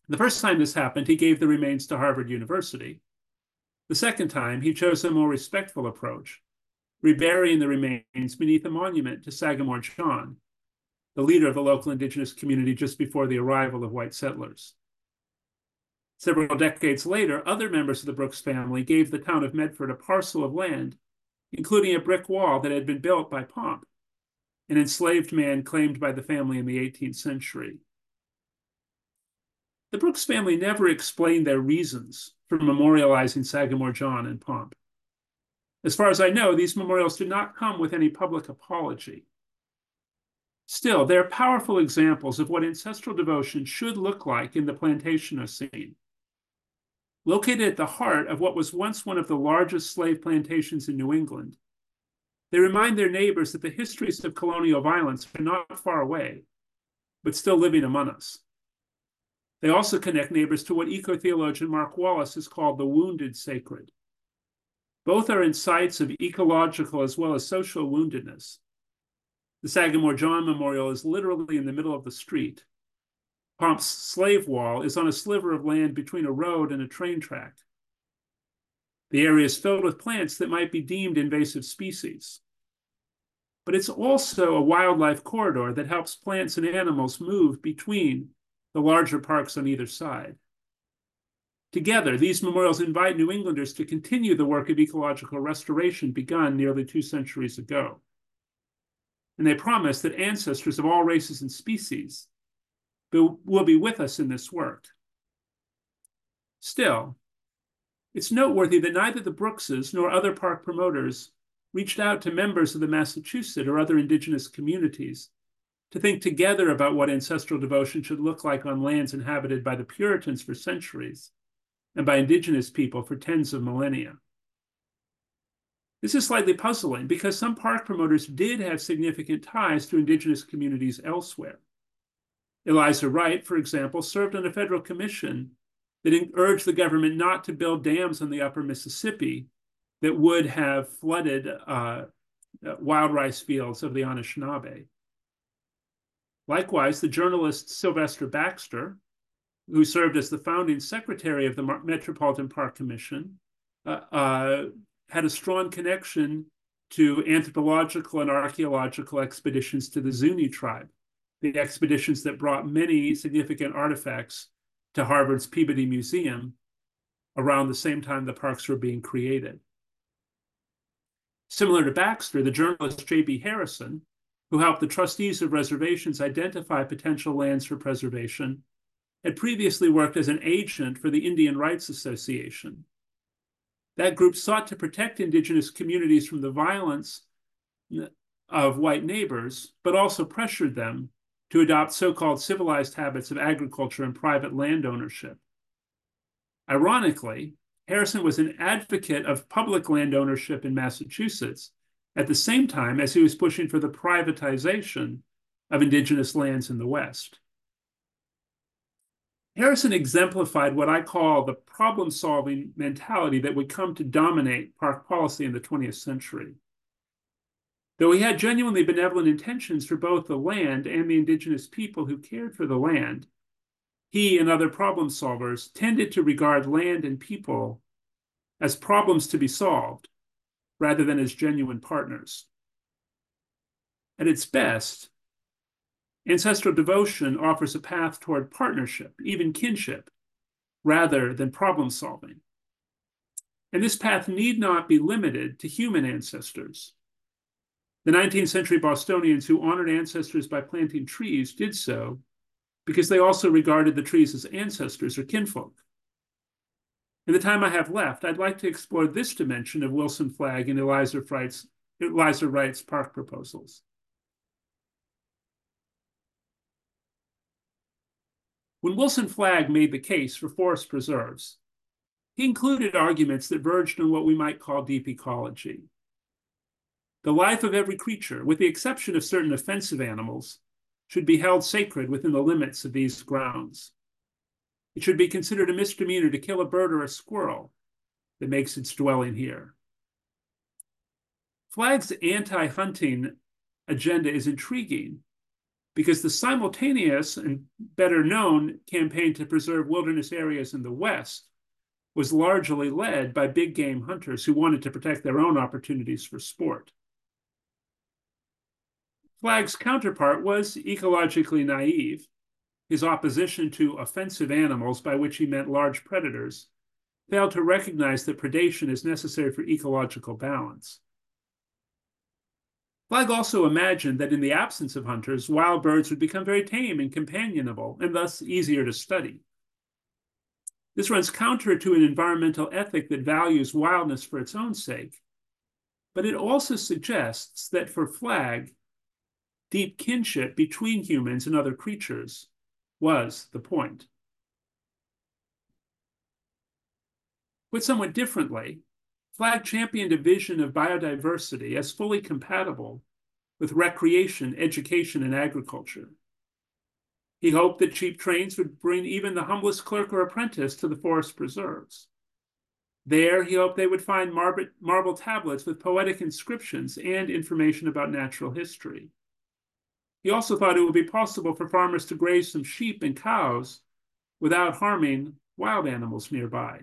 The first time this happened, he gave the remains to Harvard University. The second time, he chose a more respectful approach, reburying the remains beneath a monument to Sagamore John, the leader of the local indigenous community just before the arrival of white settlers. Several decades later, other members of the Brooks family gave the town of Medford a parcel of land, including a brick wall that had been built by Pomp, an enslaved man claimed by the family in the 18th century. The Brooks family never explained their reasons for memorializing Sagamore John and Pomp. As far as I know, these memorials did not come with any public apology. Still, they're powerful examples of what ancestral devotion should look like in the Plantationocene. Located at the heart of what was once one of the largest slave plantations in New England, they remind their neighbors that the histories of colonial violence are not far away, but still living among us. They also connect neighbors to what eco-theologian Mark Wallace has called the wounded sacred. Both are in sites of ecological as well as social woundedness. The Sagamore John Memorial is literally in the middle of the street. Pomp's slave wall is on a sliver of land between a road and a train track. The area is filled with plants that might be deemed invasive species. But it's also a wildlife corridor that helps plants and animals move between the larger parks on either side. Together, these memorials invite New Englanders to continue the work of ecological restoration begun nearly two centuries ago. And they promise that ancestors of all races and species will be with us in this work. Still, it's noteworthy that neither the Brookses nor other park promoters reached out to members of the Massachusetts or other indigenous communities to think together about what ancestral devotion should look like on lands inhabited by the Puritans for centuries and by indigenous people for tens of millennia. This is slightly puzzling because some park promoters did have significant ties to indigenous communities elsewhere. Elizur Wright, for example, served on a federal commission that urged the government not to build dams on the upper Mississippi that would have flooded uh, wild rice fields of the Anishinaabe. Likewise, the journalist Sylvester Baxter, who served as the founding secretary of the Metropolitan Park Commission, uh, uh, had a strong connection to anthropological and archaeological expeditions to the Zuni tribe, the expeditions that brought many significant artifacts to Harvard's Peabody Museum around the same time the parks were being created. Similar to Baxter, the journalist J.B. Harrison, who helped the trustees of reservations identify potential lands for preservation, had previously worked as an agent for the Indian Rights Association. That group sought to protect indigenous communities from the violence of white neighbors, but also pressured them to adopt so-called civilized habits of agriculture and private land ownership. Ironically, Harrison was an advocate of public land ownership in Massachusetts at the same time as he was pushing for the privatization of indigenous lands in the West. Harrison exemplified what I call the problem solving mentality that would come to dominate park policy in the 20th century. Though he had genuinely benevolent intentions for both the land and the indigenous people who cared for the land, he and other problem solvers tended to regard land and people as problems to be solved rather than as genuine partners. At its best, ancestral devotion offers a path toward partnership, even kinship, rather than problem solving. And this path need not be limited to human ancestors. The 19th century Bostonians who honored ancestors by planting trees did so because they also regarded the trees as ancestors or kinfolk. In the time I have left, I'd like to explore this dimension of Wilson Flagg and Elizur Wright's, Elizur Wright's park proposals. When Wilson Flagg made the case for forest preserves, he included arguments that verged on what we might call deep ecology. The life of every creature, with the exception of certain offensive animals, should be held sacred within the limits of these grounds. It should be considered a misdemeanor to kill a bird or a squirrel that makes its dwelling here. Flagg's anti-hunting agenda is intriguing because the simultaneous and better known campaign to preserve wilderness areas in the West was largely led by big game hunters who wanted to protect their own opportunities for sport. Flagg's counterpart was ecologically naive. His opposition to offensive animals, by which he meant large predators, failed to recognize that predation is necessary for ecological balance. Flagg also imagined that in the absence of hunters, wild birds would become very tame and companionable, and thus easier to study. This runs counter to an environmental ethic that values wildness for its own sake, but it also suggests that for Flagg, deep kinship between humans and other creatures was the point. Put somewhat differently, Flagg championed a vision of biodiversity as fully compatible with recreation, education, and agriculture. He hoped that cheap trains would bring even the humblest clerk or apprentice to the forest preserves. There, he hoped they would find marble tablets with poetic inscriptions and information about natural history. He also thought it would be possible for farmers to graze some sheep and cows without harming wild animals nearby.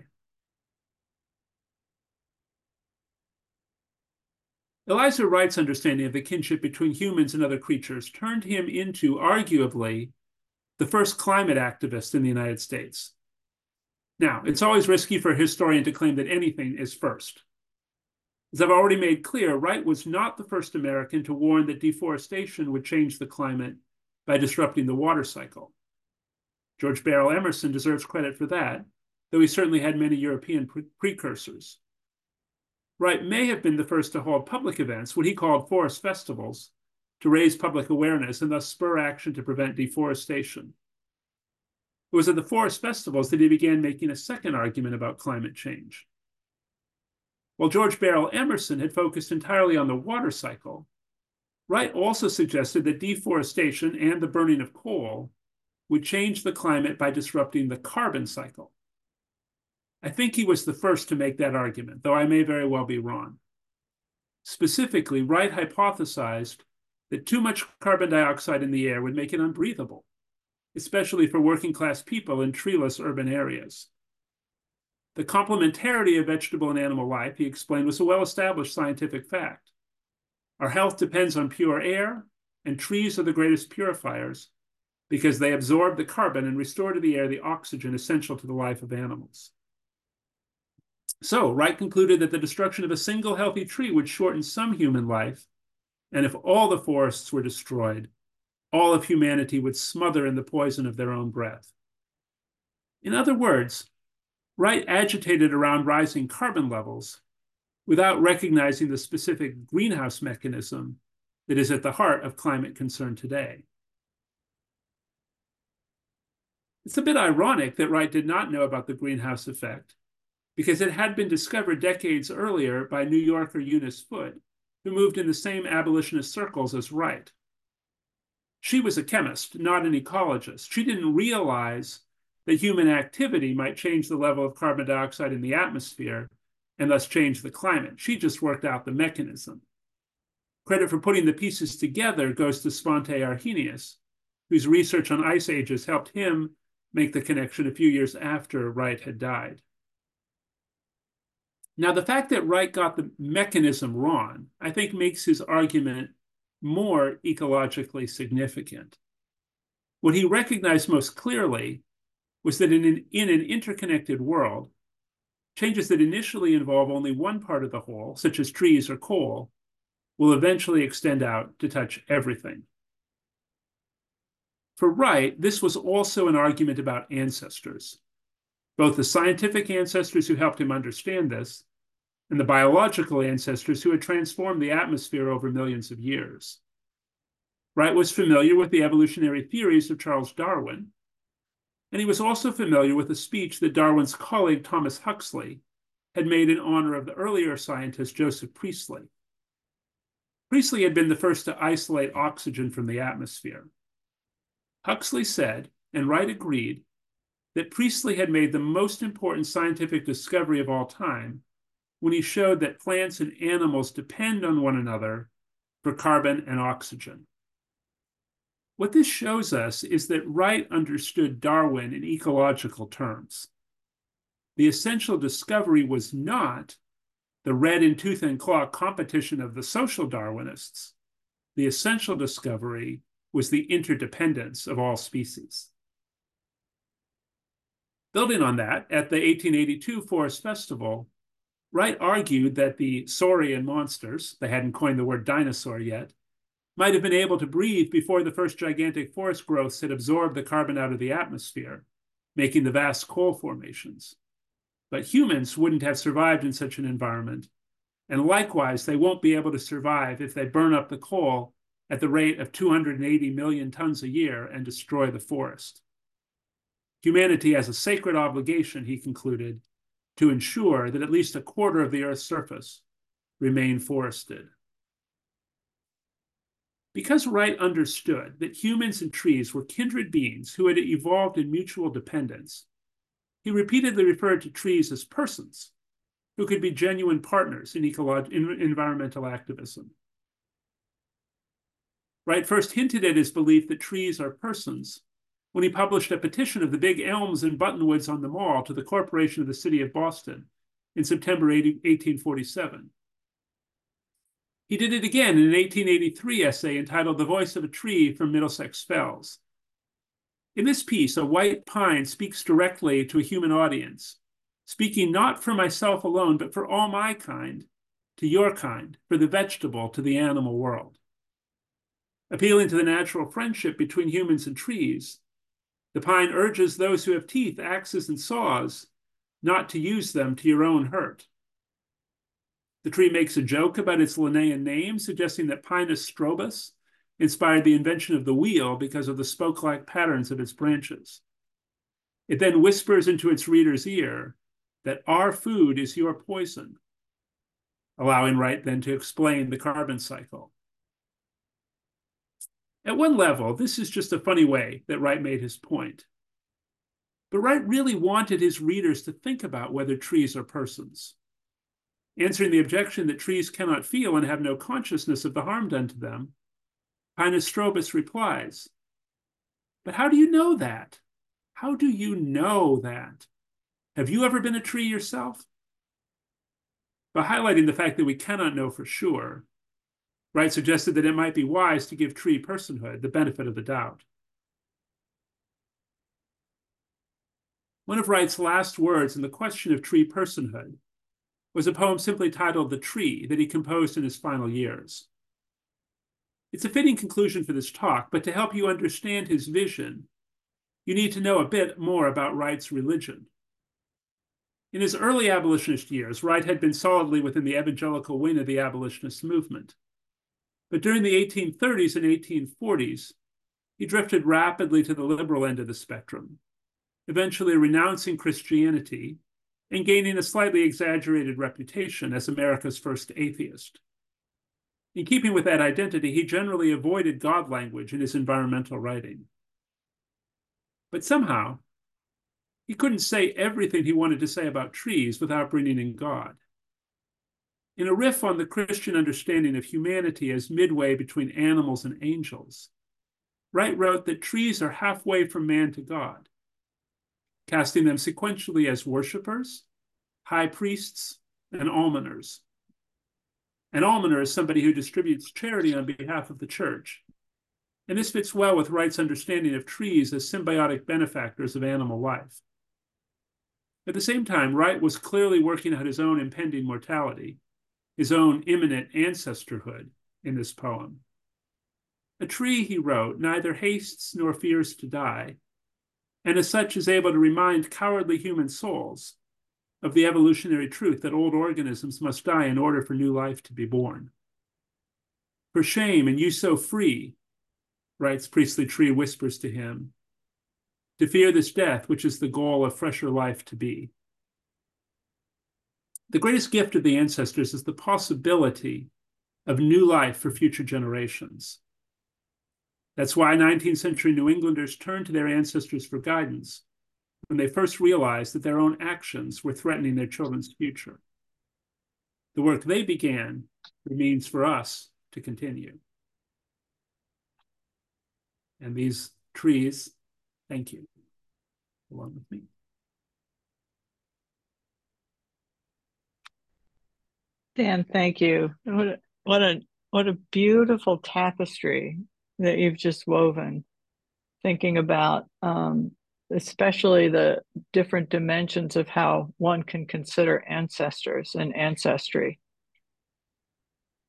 Elizur Wright's understanding of the kinship between humans and other creatures turned him into, arguably, the first climate activist in the United States. Now, it's always risky for a historian to claim that anything is first. As I've already made clear, Wright was not the first American to warn that deforestation would change the climate by disrupting the water cycle. George Barrell Emerson deserves credit for that, though he certainly had many European pre precursors. Wright may have been the first to hold public events, what he called forest festivals, to raise public awareness and thus spur action to prevent deforestation. It was at the forest festivals that he began making a second argument about climate change. While George Barrell Emerson had focused entirely on the water cycle, Wright also suggested that deforestation and the burning of coal would change the climate by disrupting the carbon cycle. I think he was the first to make that argument, though I may very well be wrong. Specifically, Wright hypothesized that too much carbon dioxide in the air would make it unbreathable, especially for working class people in treeless urban areas. The complementarity of vegetable and animal life, he explained, was a well established scientific fact. Our health depends on pure air, and trees are the greatest purifiers because they absorb the carbon and restore to the air the oxygen essential to the life of animals. So, Wright concluded that the destruction of a single healthy tree would shorten some human life, and if all the forests were destroyed, all of humanity would smother in the poison of their own breath. In other words, Wright agitated around rising carbon levels without recognizing the specific greenhouse mechanism that is at the heart of climate concern today. It's a bit ironic that Wright did not know about the greenhouse effect because it had been discovered decades earlier by New Yorker Eunice Foote, who moved in the same abolitionist circles as Wright. She was a chemist, not an ecologist. She didn't realize that human activity might change the level of carbon dioxide in the atmosphere and thus change the climate. She just worked out the mechanism. Credit for putting the pieces together goes to Svante Arrhenius, whose research on ice ages helped him make the connection a few years after Wright had died. Now, the fact that Wright got the mechanism wrong, I think, makes his argument more ecologically significant. What he recognized most clearly was that in an, in an interconnected world, changes that initially involve only one part of the whole, such as trees or coal, will eventually extend out to touch everything. For Wright, this was also an argument about ancestors, both the scientific ancestors who helped him understand this and the biological ancestors who had transformed the atmosphere over millions of years. Wright was familiar with the evolutionary theories of Charles Darwin, and he was also familiar with a speech that Darwin's colleague Thomas Huxley had made in honor of the earlier scientist Joseph Priestley. Priestley had been the first to isolate oxygen from the atmosphere. Huxley said, and Wright agreed, that Priestley had made the most important scientific discovery of all time when he showed that plants and animals depend on one another for carbon and oxygen. What this shows us is that Wright understood Darwin in ecological terms. The essential discovery was not the red in tooth and claw competition of the social Darwinists. The essential discovery was the interdependence of all species. Building on that, at the 1882 Forest Festival, Wright argued that the saurian monsters, they hadn't coined the word dinosaur yet, might have been able to breathe before the first gigantic forest growths had absorbed the carbon out of the atmosphere, making the vast coal formations. But humans wouldn't have survived in such an environment. And likewise, they won't be able to survive if they burn up the coal at the rate of 280 million tons a year and destroy the forest. Humanity has a sacred obligation, he concluded, to ensure that at least a quarter of the Earth's surface remain forested. Because Wright understood that humans and trees were kindred beings who had evolved in mutual dependence, he repeatedly referred to trees as persons who could be genuine partners in, ecolog- in environmental activism. Wright first hinted at his belief that trees are persons when he published a petition of the big elms and buttonwoods on the mall to the Corporation of the City of Boston in September 80, 1847. He did it again in an 1883 essay entitled The Voice of a Tree from Middlesex Fells. In this piece, a white pine speaks directly to a human audience, speaking not for myself alone, but for all my kind, to your kind, for the vegetable, to the animal world. Appealing to the natural friendship between humans and trees, the pine urges those who have teeth, axes, and saws not to use them to your own hurt. The tree makes a joke about its Linnaean name, suggesting that Pinus strobus inspired the invention of the wheel because of the spoke like patterns of its branches. It then whispers into its reader's ear that our food is your poison, allowing Wright then to explain the carbon cycle. At one level, this is just a funny way that Wright made his point. But Wright really wanted his readers to think about whether trees are persons. Answering the objection that trees cannot feel and have no consciousness of the harm done to them, Pinus strobus replies, But how do you know that? How do you know that? Have you ever been a tree yourself? By highlighting the fact that we cannot know for sure, Wright suggested that it might be wise to give tree personhood the benefit of the doubt. One of Wright's last words in the question of tree personhood was a poem simply titled The Tree that he composed in his final years. It's a fitting conclusion for this talk, but to help you understand his vision, you need to know a bit more about Wright's religion. In his early abolitionist years, Wright had been solidly within the evangelical wing of the abolitionist movement. But during the 1830s and 1840s, he drifted rapidly to the liberal end of the spectrum, eventually renouncing Christianity and gaining a slightly exaggerated reputation as America's first atheist. In keeping with that identity, he generally avoided God language in his environmental writing. But somehow, he couldn't say everything he wanted to say about trees without bringing in God. In a riff on the Christian understanding of humanity as midway between animals and angels, Wright wrote that trees are halfway from man to God casting them sequentially as worshippers, high priests, and almoners. An almoner is somebody who distributes charity on behalf of the church. And this fits well with Wright's understanding of trees as symbiotic benefactors of animal life. At the same time, Wright was clearly working out his own impending mortality, his own imminent ancestorhood in this poem. A tree, he wrote, neither hastes nor fears to die, and as such is able to remind cowardly human souls of the evolutionary truth that old organisms must die in order for new life to be born. For shame, and you so free, Wright's priestly tree whispers to him, to fear this death, which is the goal of fresher life to be. The greatest gift of the ancestors is the possibility of new life for future generations. That's why 19th century New Englanders turned to their ancestors for guidance when they first realized that their own actions were threatening their children's future. The work they began remains for us to continue. And these trees, thank you, along with me. Dan, thank you. What a, what a what a beautiful tapestry that you've just woven, thinking about um, especially the different dimensions of how one can consider ancestors and ancestry.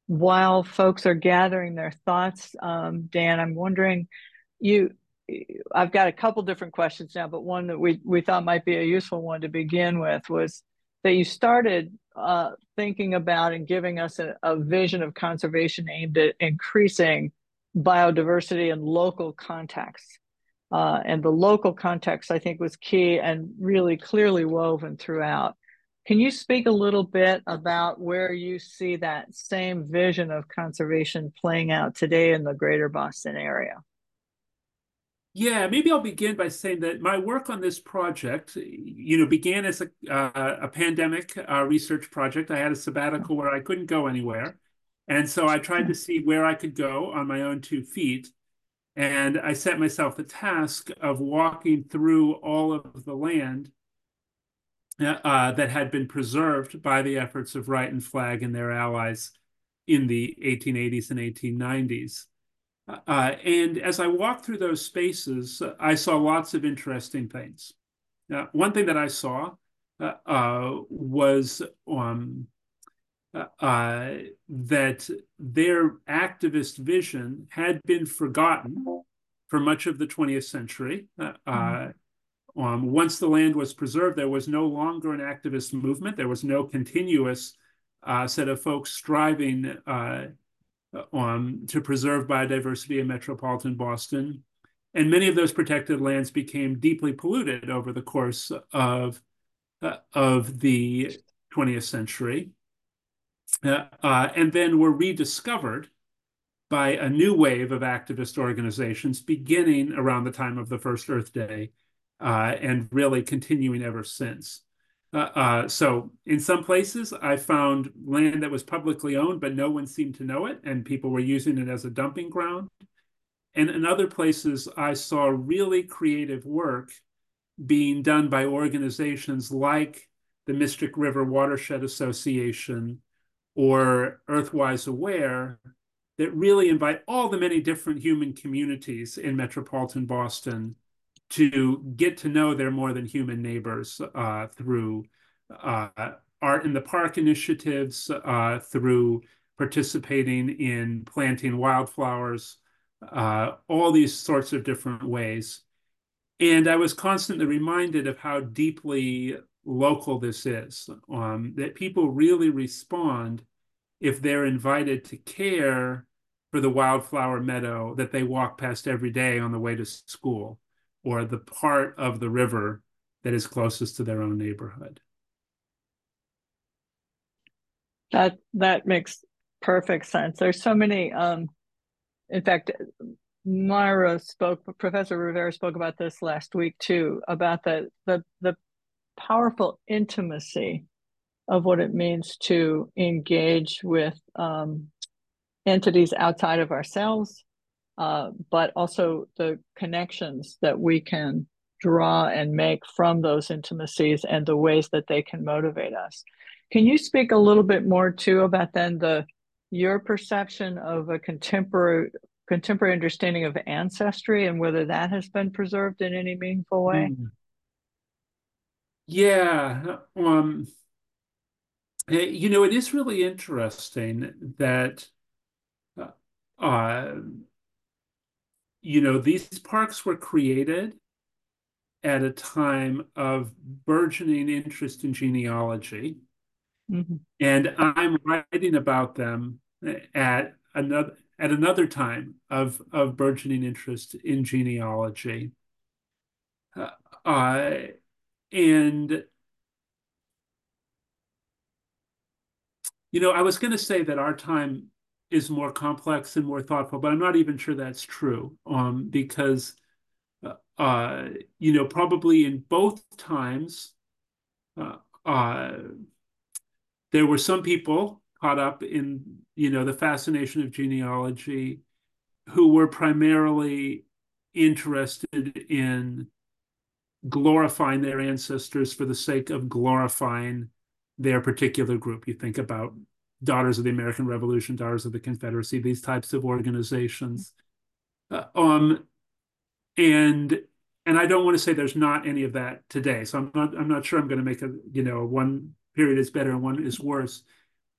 While folks are gathering their thoughts, um, Dan, I'm wondering, you, I've got a couple different questions now, but one that we we thought might be a useful one to begin with was that you started uh, thinking about and giving us a, a vision of conservation aimed at increasing biodiversity and local contexts. Uh, and the local context, I think, was key and really clearly woven throughout. Can you speak a little bit about where you see that same vision of conservation playing out today in the greater Boston area? Yeah, maybe I'll begin by saying that my work on this project, you know, began as a, uh, a pandemic uh, research project. I had a sabbatical where I couldn't go anywhere. And so I tried to see where I could go on my own two feet. And I set myself the task of walking through all of the land uh, that had been preserved by the efforts of Wright and Flagg and their allies in the 1880s and 1890s. Uh, and as I walked through those spaces, I saw lots of interesting things. Now, one thing that I saw uh, uh was um, uh, that their activist vision had been forgotten for much of the 20th century. Uh, mm-hmm. um, once the land was preserved, there was no longer an activist movement. There was no continuous uh, set of folks striving uh, um, to preserve biodiversity in metropolitan Boston. And many of those protected lands became deeply polluted over the course of, uh, of the 20th century uh, uh, and then were rediscovered by a new wave of activist organizations beginning around the time of the first Earth Day uh, and really continuing ever since. Uh, so in some places, I found land that was publicly owned, but no one seemed to know it, and people were using it as a dumping ground. and in other places, I saw really creative work being done by organizations like the Mystic River Watershed Association or Earthwise Aware that really invite all the many different human communities in metropolitan Boston to get to know their more than human neighbors uh, through uh, art in the park initiatives, uh, through participating in planting wildflowers, uh, all these sorts of different ways. And I was constantly reminded of how deeply local this is, um, that people really respond if they're invited to care for the wildflower meadow that they walk past every day on the way to school or the part of the river that is closest to their own neighborhood. That that makes perfect sense. There's so many um in fact Mayra spoke Professor Rivera spoke about this last week too about the the the powerful intimacy of what it means to engage with um, entities outside of ourselves, uh, but also the connections that we can draw and make from those intimacies and the ways that they can motivate us. Can you speak a little bit more too about then the your perception of a contemporary contemporary understanding of ancestry and whether that has been preserved in any meaningful way? Mm. Yeah, um, eh, you know, it is really interesting that uh, you know, these parks were created at a time of burgeoning interest in genealogy. Mm-hmm. And I'm writing about them at another at another time of of burgeoning interest in genealogy. Uh, uh, and you know, I was going to say that our time is more complex and more thoughtful, but I'm not even sure that's true um, because, uh, uh, you know, probably in both times, uh, uh, there were some people caught up in, you know, the fascination of genealogy who were primarily interested in glorifying their ancestors for the sake of glorifying their particular group. You think about Daughters of the American Revolution, Daughters of the Confederacy, these types of organizations. Uh, um, and and I don't want to say there's not any of that today. So I'm not I'm not sure I'm going to make a you know one period is better and one is worse,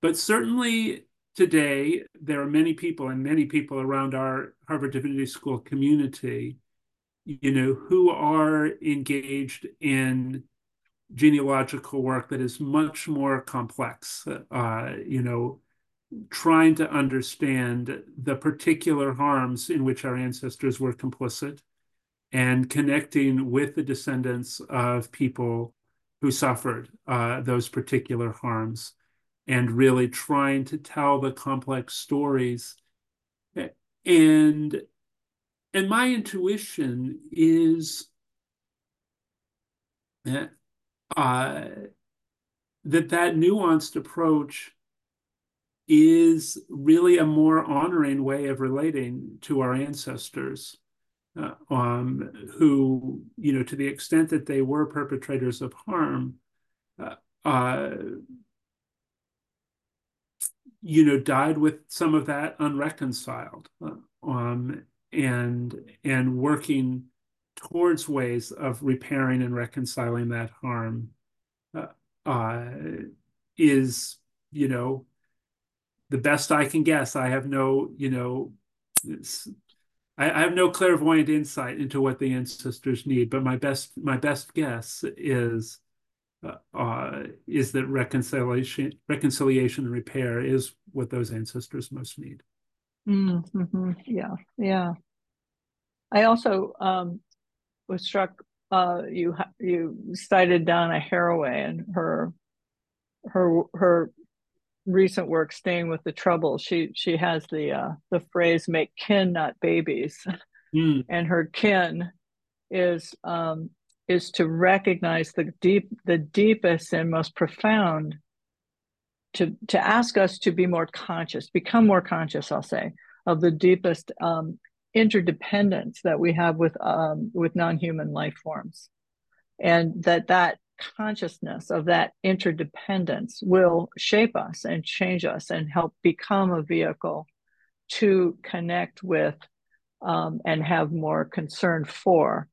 but certainly today there are many people and many people around our Harvard Divinity School community, you know, who are engaged in genealogical work that is much more complex. Uh, you know, trying to understand the particular harms in which our ancestors were complicit and connecting with the descendants of people who suffered uh, those particular harms and really trying to tell the complex stories and and my intuition is that uh, that that nuanced approach is really a more honoring way of relating to our ancestors uh, um, who, you know, to the extent that they were perpetrators of harm, uh, uh, you know, died with some of that unreconciled uh, um, and and working towards ways of repairing and reconciling that harm uh, uh, is, you know, the best I can guess. I have no, you know, I, I have no clairvoyant insight into what the ancestors need, but my best my best guess is uh, uh, is that reconciliation reconciliation and repair is what those ancestors most need. Mm-hmm. Yeah, yeah. I also um, was struck. Uh, you you cited Donna Haraway and her her her recent work, staying with the trouble. She she has the uh, the phrase "make kin, not babies," mm. and her kin is um, is to recognize the deep the deepest and most profound to to ask us to be more conscious become more conscious i'll say of the deepest um, interdependence that we have with um, with non-human life forms, and that that consciousness of that interdependence will shape us and change us and help become a vehicle to connect with um, and have more concern for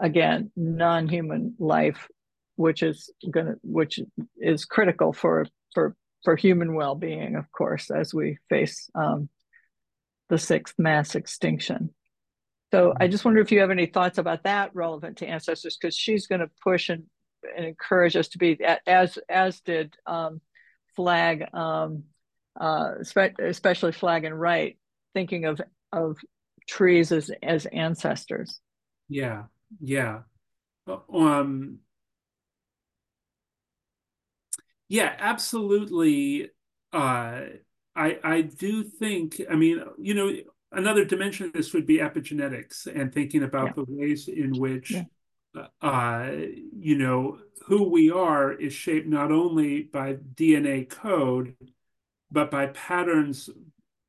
again non-human life which is gonna which is critical for for for human well-being of course as we face um, the sixth mass extinction. So i just wonder if you have any thoughts about that relevant to ancestors because she's going to push and, and encourage us to be as as did um, Flagg um, uh, especially Flagg and Wright thinking of of trees as as ancestors. Yeah yeah. Um yeah absolutely uh i i do think i mean you know another dimension of this would be epigenetics and thinking about yeah. the ways in which yeah. uh you know who we are is shaped not only by dna code but by patterns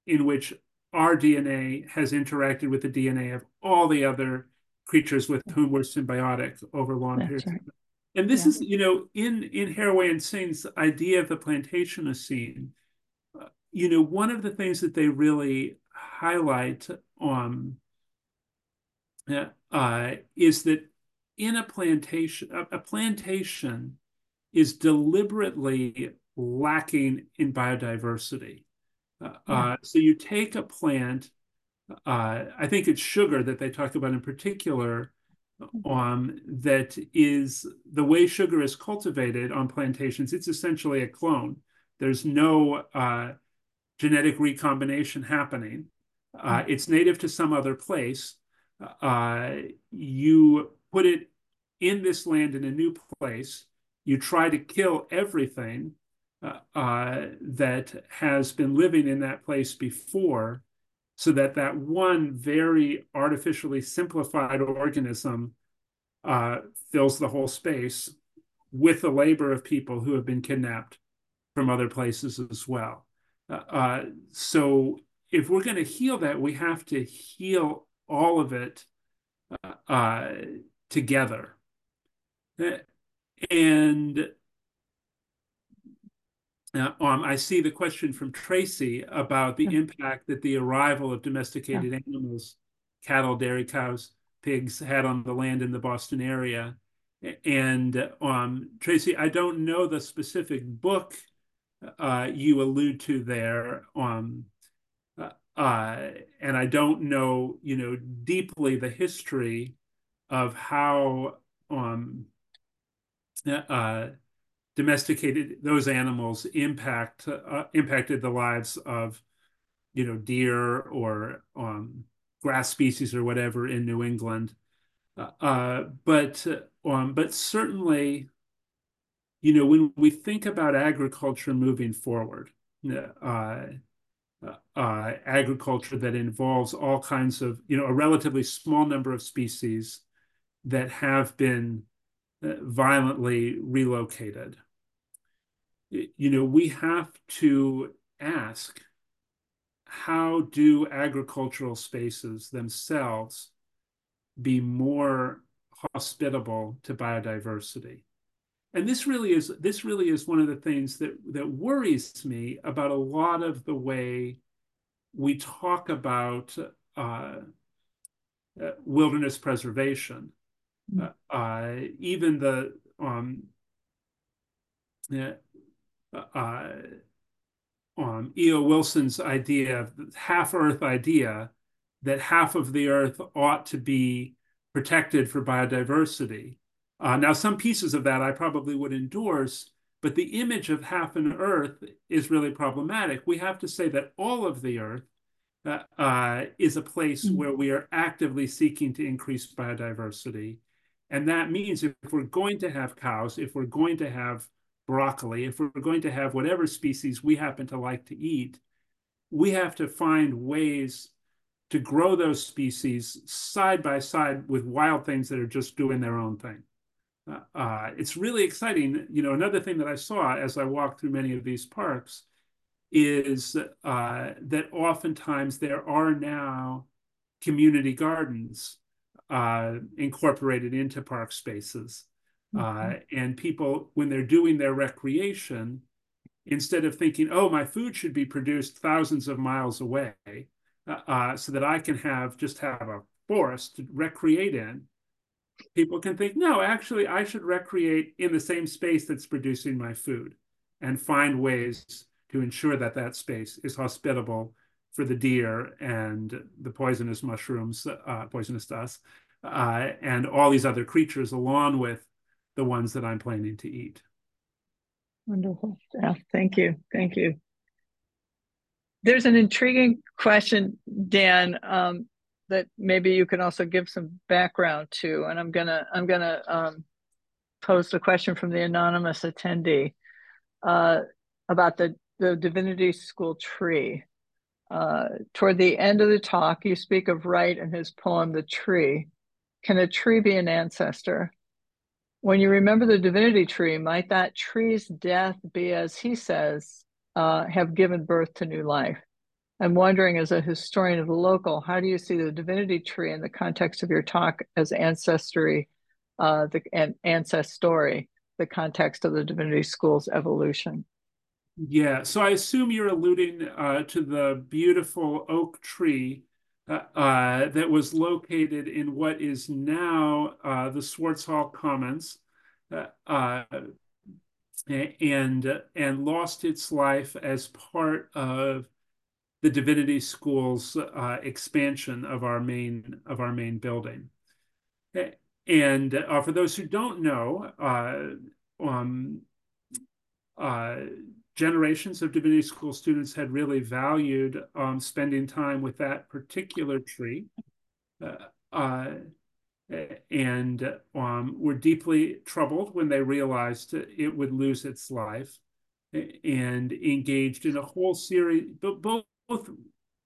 in which our DNA has interacted with the DNA of all the other creatures with whom we're symbiotic over long That's periods. Right. And this yeah. is, you know, in in Haraway and Tsing's idea of the plantation Plantationocene, uh, you know, one of the things that they really highlight um, uh, is that in a plantation, a, a plantation is deliberately lacking in biodiversity. Uh, uh, so you take a plant, uh, I think it's sugar that they talk about in particular, um, that is the way sugar is cultivated on plantations, it's essentially a clone. There's no uh, genetic recombination happening. Uh, it's native to some other place. Uh, you put it in this land in a new place. You try to kill everything uh, that has been living in that place before so that that one very artificially simplified organism uh, fills the whole space with the labor of people who have been kidnapped from other places as well. Uh, uh so if we're going to heal that, we have to heal all of it uh, uh, together. And uh, um, I see the question from Tracy about the yeah. impact that the arrival of domesticated yeah. animals, cattle, dairy cows, pigs, had on the land in the Boston area. And um, Tracy, I don't know the specific book uh, you allude to there, um, uh, uh and I don't know, you know, deeply the history of how um, uh, domesticated those animals impact uh, impacted the lives of you know deer or um, grass species or whatever in New England. Uh, uh but um, but certainly, you know, when we think about agriculture moving forward, uh, uh, agriculture that involves all kinds of, you know, a relatively small number of species that have been uh, violently relocated you know, we have to ask how do agricultural spaces themselves be more hospitable to biodiversity? And this really is this really is one of the things that that worries me about a lot of the way we talk about uh, uh, wilderness preservation. Mm. Uh, uh, even the um, uh, um, E.O. Wilson's idea, of the half Earth idea, that half of the Earth ought to be protected for biodiversity. Uh, now, some pieces of that I probably would endorse, but the image of half an Earth is really problematic. We have to say that all of the Earth uh, uh, is a place mm -hmm. where we are actively seeking to increase biodiversity. And that means if we're going to have cows, if we're going to have broccoli, if we're going to have whatever species we happen to like to eat, we have to find ways to grow those species side by side with wild things that are just doing their own thing. Uh, uh, it's really exciting. You know, another thing that I saw as I walked through many of these parks is uh, that oftentimes there are now community gardens uh, incorporated into park spaces. Uh, mm-hmm. and people, when they're doing their recreation, instead of thinking, oh, my food should be produced thousands of miles away uh, uh, so that I can have just have a forest to recreate in, people can think, no, actually, I should recreate in the same space that's producing my food and find ways to ensure that that space is hospitable for the deer and the poisonous mushrooms, uh, poisonous dust, uh, and all these other creatures, along with the ones that I'm planning to eat. Wonderful. Yeah, thank you. Thank you. There's an intriguing question, Dan, um, that maybe you can also give some background to, and I'm gonna I'm gonna um, pose the question from the anonymous attendee uh, about the the divinity school tree. Uh, toward the end of the talk, you speak of Wright and his poem, The Tree. Can a tree be an ancestor? When you remember the divinity tree, might that tree's death be, as he says, uh, have given birth to new life? I'm wondering, as a historian of the local, how do you see the divinity tree in the context of your talk as ancestry, uh, the and ancestry, the context of the divinity school's evolution? Yeah, so I assume you're alluding uh, to the beautiful oak tree uh, uh, that was located in what is now uh, the Swartz Hall Commons, uh, uh, and and lost its life as part of the Divinity School's expansion of our main of our main building. And for those who don't know, um, generations of divinity school students had really valued um, spending time with that particular tree uh, uh, and um, were deeply troubled when they realized it would lose its life and engaged in a whole series both,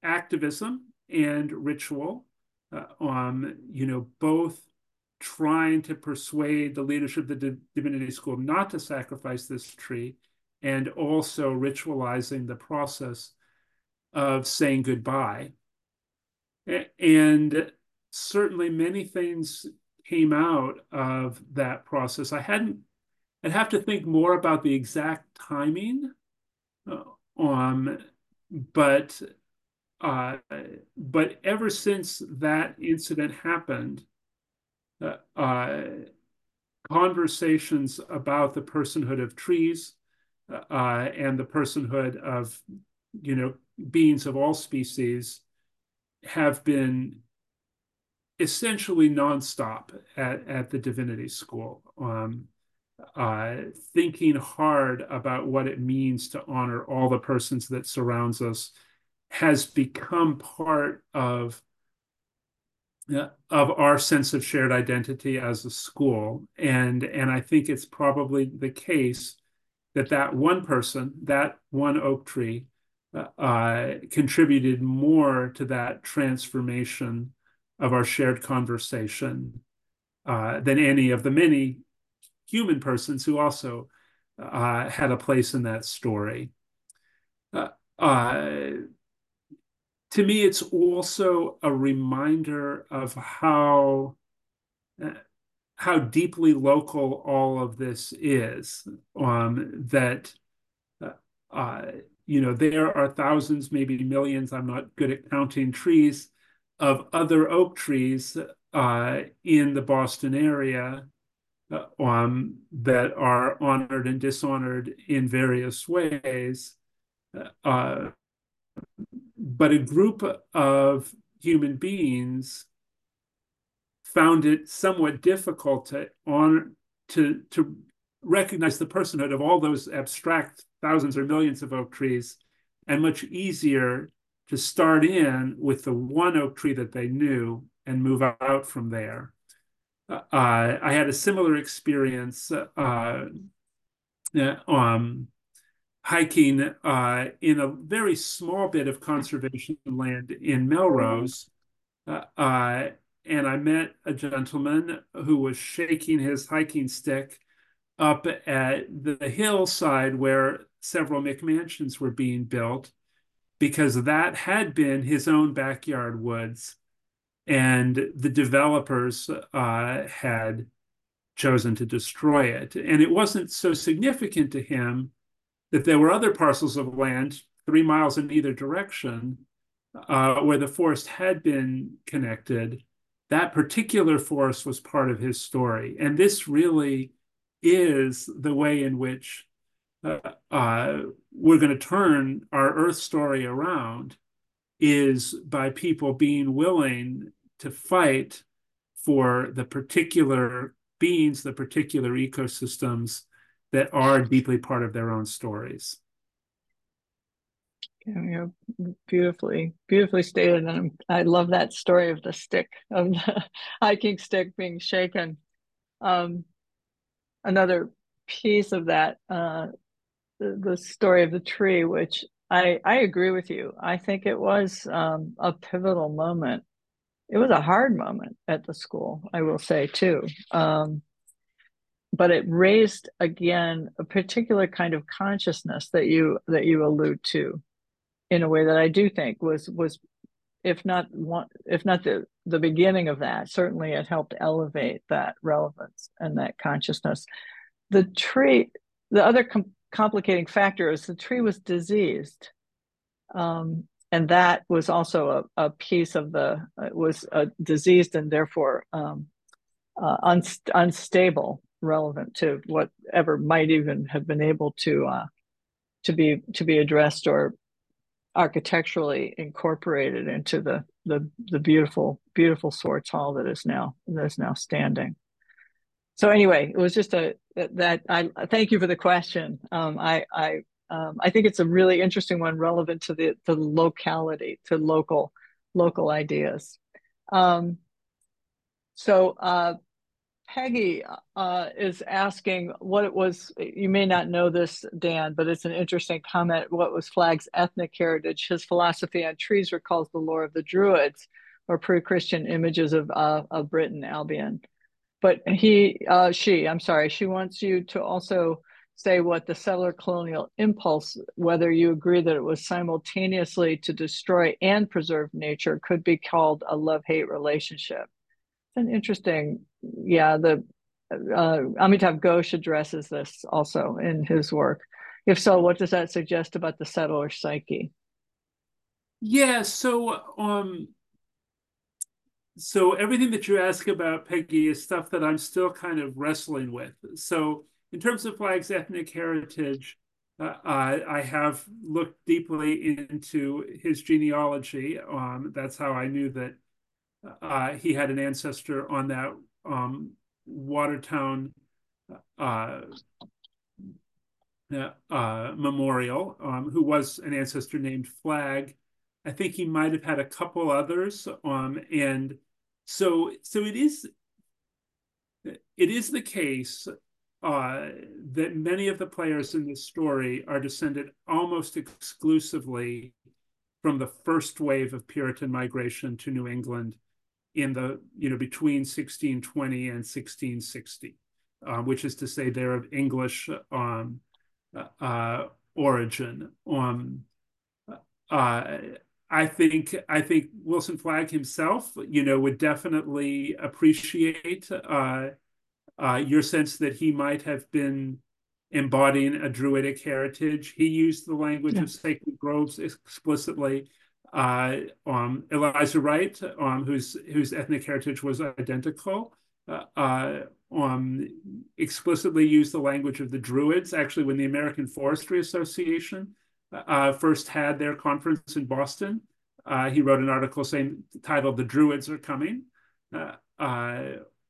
activism and ritual uh, um, you know both trying to persuade the leadership of the divinity school not to sacrifice this tree and also ritualizing the process of saying goodbye. And certainly many things came out of that process. I hadn't, I'd have to think more about the exact timing, uh, um, but uh, but ever since that incident happened, uh, uh, conversations about the personhood of trees, uh, and the personhood of, you know, beings of all species have been essentially nonstop at, at the divinity school. Um, uh, thinking hard about what it means to honor all the persons that surrounds us has become part of uh, of our sense of shared identity as a school and and I think it's probably the case that that one person, that one oak tree, uh, uh, contributed more to that transformation of our shared conversation uh, than any of the many human persons who also uh, had a place in that story. Uh, uh, to me, it's also a reminder of how how deeply local all of this is. Um, that uh, uh, you know there are thousands, maybe millions. I'm not good at counting trees of other oak trees uh, in the Boston area uh, um, that are honored and dishonored in various ways. Uh, but a group of human beings found it somewhat difficult to on to to recognize the personhood of all those abstract thousands or millions of oak trees, and much easier to start in with the one oak tree that they knew and move out from there. Uh, I had a similar experience uh, um, hiking uh, in a very small bit of conservation land in Melrose. Uh, uh, and I met a gentleman who was shaking his hiking stick up at the hillside where several McMansions were being built because that had been his own backyard woods and the developers uh, had chosen to destroy it. And it wasn't so significant to him that there were other parcels of land three miles in either direction uh, where the forest had been connected. That particular force was part of his story. And this really is the way in which uh, uh, we're going to turn our Earth story around is by people being willing to fight for the particular beings, the particular ecosystems that are deeply part of their own stories. Yeah, beautifully, beautifully stated, and I love that story of the stick of the hiking stick being shaken. Um, another piece of that, uh, the, the story of the tree, which I I agree with you. I think it was um, a pivotal moment. It was a hard moment at the school, I will say too. Um, but it raised again a particular kind of consciousness that you that you allude to in a way that I do think was was if not one if not the the beginning of that certainly it helped elevate that relevance and that consciousness. The tree the other com- complicating factor is the tree was diseased um, and that was also a, a piece of the was uh, diseased and therefore um, uh, unst- unstable relevant to whatever might even have been able to uh, to be to be addressed or architecturally incorporated into the the the beautiful beautiful Swartz Hall that is now that is now standing. So anyway, it was just a that I thank you for the question. Um, I I um, I think it's a really interesting one, relevant to the the locality, to local local ideas. Um, so uh, Peggy uh, is asking what it was. You may not know this, Dan, but it's an interesting comment. What was Flagg's ethnic heritage? His philosophy on trees recalls the lore of the Druids or pre-Christian images of uh, of Britain, Albion. But he, uh, she, I'm sorry, she wants you to also say what the settler colonial impulse, whether you agree that it was simultaneously to destroy and preserve nature, could be called a love-hate relationship. An interesting yeah, the uh, Amitav Ghosh addresses this also in his work. If so, what does that suggest about the settler psyche? Yeah, so um, so everything that you ask about Peggy is stuff that I'm still kind of wrestling with. So in terms of Flagg's ethnic heritage, uh, I, I have looked deeply into his genealogy. Um, that's how I knew that uh, he had an ancestor on that um, Watertown uh, uh, Memorial, um, who was an ancestor named Flagg. I think he might have had a couple others, um, and so so it is. It is the case uh, that many of the players in this story are descended almost exclusively from the first wave of Puritan migration to New England in the, you know, between 1620 and 1660, uh, which is to say they're of English um, uh, origin. Um, uh, I think I think Wilson Flagg himself, you know, would definitely appreciate uh, uh, your sense that he might have been embodying a druidic heritage. He used the language yeah. of sacred groves explicitly uh, um, Elizur Wright, um, whose whose ethnic heritage was identical, uh, uh, um, explicitly used the language of the Druids. Actually, when the American Forestry Association uh, first had their conference in Boston, uh, he wrote an article saying titled "The Druids Are Coming."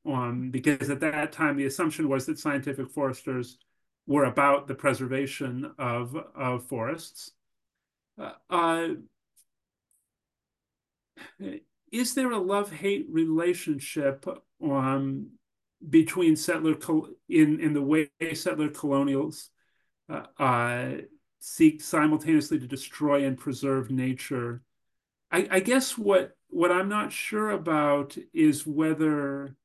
Um, because at that time the assumption was that scientific foresters were about the preservation of of forests. Uh, is there a love hate relationship um, between settler in in the way settler colonials uh, uh, seek simultaneously to destroy and preserve nature? I, I, guess what what I'm not sure about is whether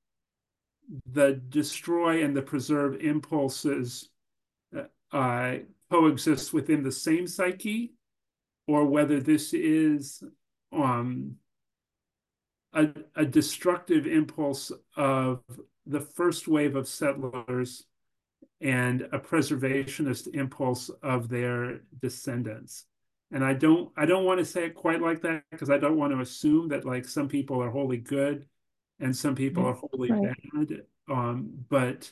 the destroy and the preserve impulses uh, coexist within the same psyche, or whether this is um, a, a destructive impulse of the first wave of settlers and a preservationist impulse of their descendants and i don't i don't want to say it quite like that because i don't want to assume that like some people are wholly good and some people are wholly right. bad um, but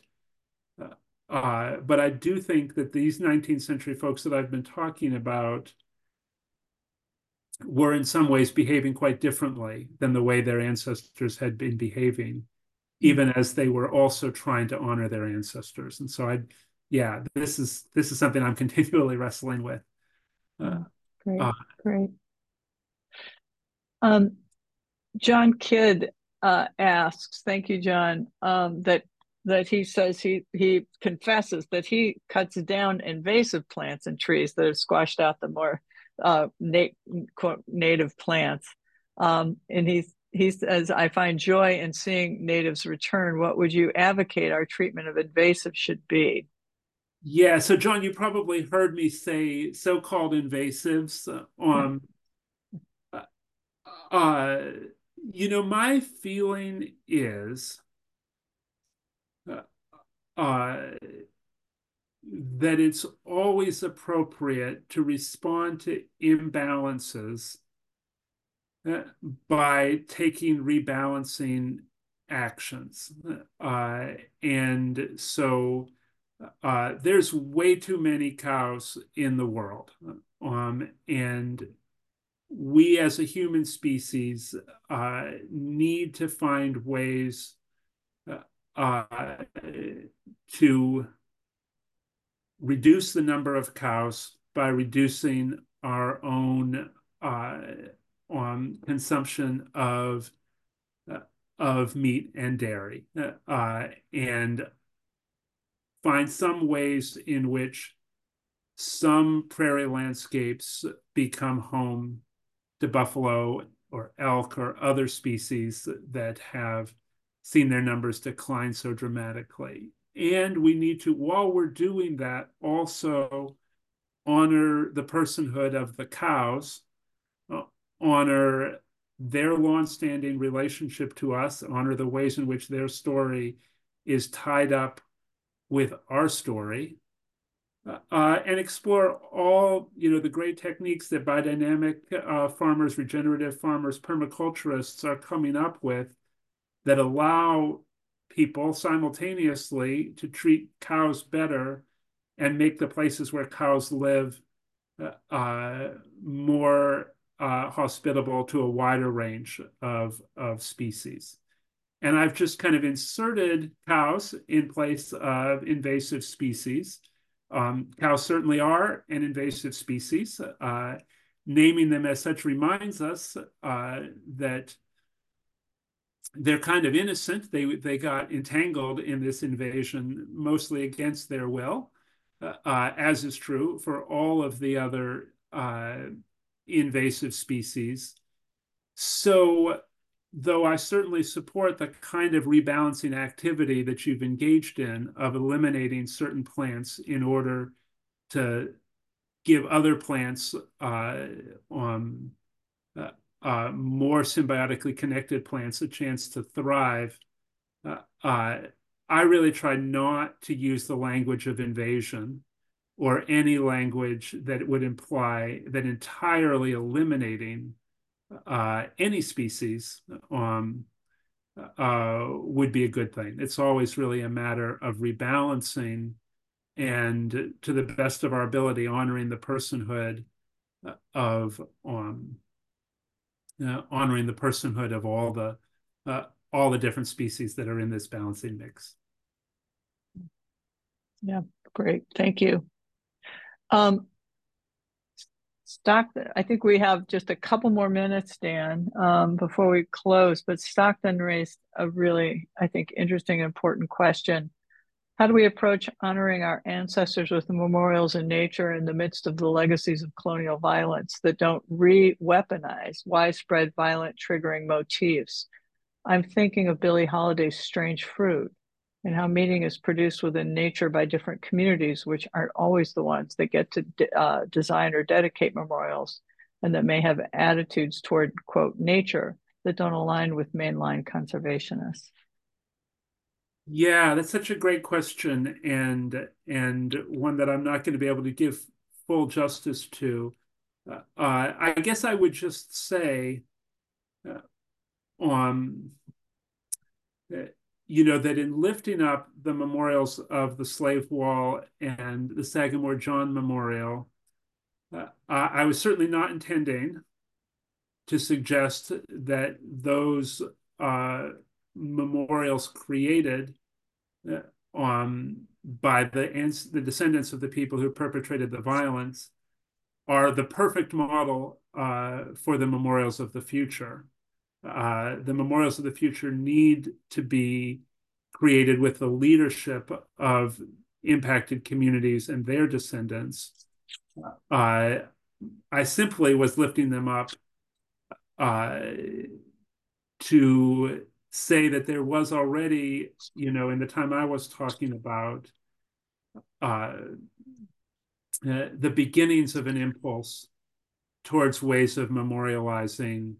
uh, uh, but i do think that these 19th century folks that i've been talking about were in some ways behaving quite differently than the way their ancestors had been behaving even as they were also trying to honor their ancestors. And so I, yeah, this is this is something I'm continually wrestling with. Uh, great, uh, great. Um, John Kidd uh, asks, thank you, John, um, that that he says he he confesses that he cuts down invasive plants and trees that have squashed out the more uh, quote, native plants. Um, and he's he says, I find joy in seeing natives return. What would you advocate our treatment of invasive should be? Yeah, so John, you probably heard me say so-called invasives. Um, uh, you know, my feeling is uh, uh, that it's always appropriate to respond to imbalances by taking rebalancing actions. Uh, and so uh, there's way too many cows in the world. Um, and we as a human species uh, need to find ways uh, to reduce the number of cows by reducing our own uh, on consumption of uh, of meat and dairy, uh, and find some ways in which some prairie landscapes become home to buffalo or elk or other species that have seen their numbers decline so dramatically. And we need to, while we're doing that, also honor the personhood of the cows honor their longstanding relationship to us, honor the ways in which their story is tied up with our story, uh, and explore all you know the great techniques that biodynamic uh, farmers, regenerative farmers, permaculturists are coming up with that allow people simultaneously to treat cows better and make the places where cows live uh, more uh, hospitable to a wider range of, of species. And I've just kind of inserted cows in place of invasive species. Um, cows certainly are an invasive species. Uh, naming them as such reminds us uh, that they're kind of innocent. They, they got entangled in this invasion mostly against their will, uh, as is true for all of the other uh, invasive species. So, though I certainly support the kind of rebalancing activity that you've engaged in of eliminating certain plants in order to give other plants uh, um, uh, uh, more symbiotically connected plants a chance to thrive. Uh, uh, I really try not to use the language of invasion or any language that would imply that entirely eliminating uh, any species um, uh, would be a good thing. It's always really a matter of rebalancing and, to the best of our ability, honoring the personhood of um, uh, honoring the personhood of all the uh, all the different species that are in this balancing mix. Yeah, great. Thank you. Um, Stockton, I think we have just a couple more minutes, Dan, um, before we close. But Stockton raised a really, I think, interesting, and important question. How do we approach honoring our ancestors with memorials in nature in the midst of the legacies of colonial violence that don't re weaponize widespread violent triggering motifs? I'm thinking of Billie Holiday's Strange Fruit, and how meaning is produced within nature by different communities, which aren't always the ones that get to uh, design or dedicate memorials and that may have attitudes toward, quote, nature that don't align with mainline conservationists? Yeah, that's such a great question, and and one that I'm not going to be able to give full justice to. Uh, I guess I would just say, uh, um, you know, that in lifting up the memorials of the slave wall and the Sagamore John Memorial, uh, I was certainly not intending to suggest that those uh, memorials created uh, um, by the, the descendants of the people who perpetrated the violence are the perfect model uh, for the memorials of the future. Uh, the memorials of the future need to be created with the leadership of impacted communities and their descendants. Uh, I simply was lifting them up uh, to say that there was already, you know, in the time I was talking about, uh, uh, the beginnings of an impulse towards ways of memorializing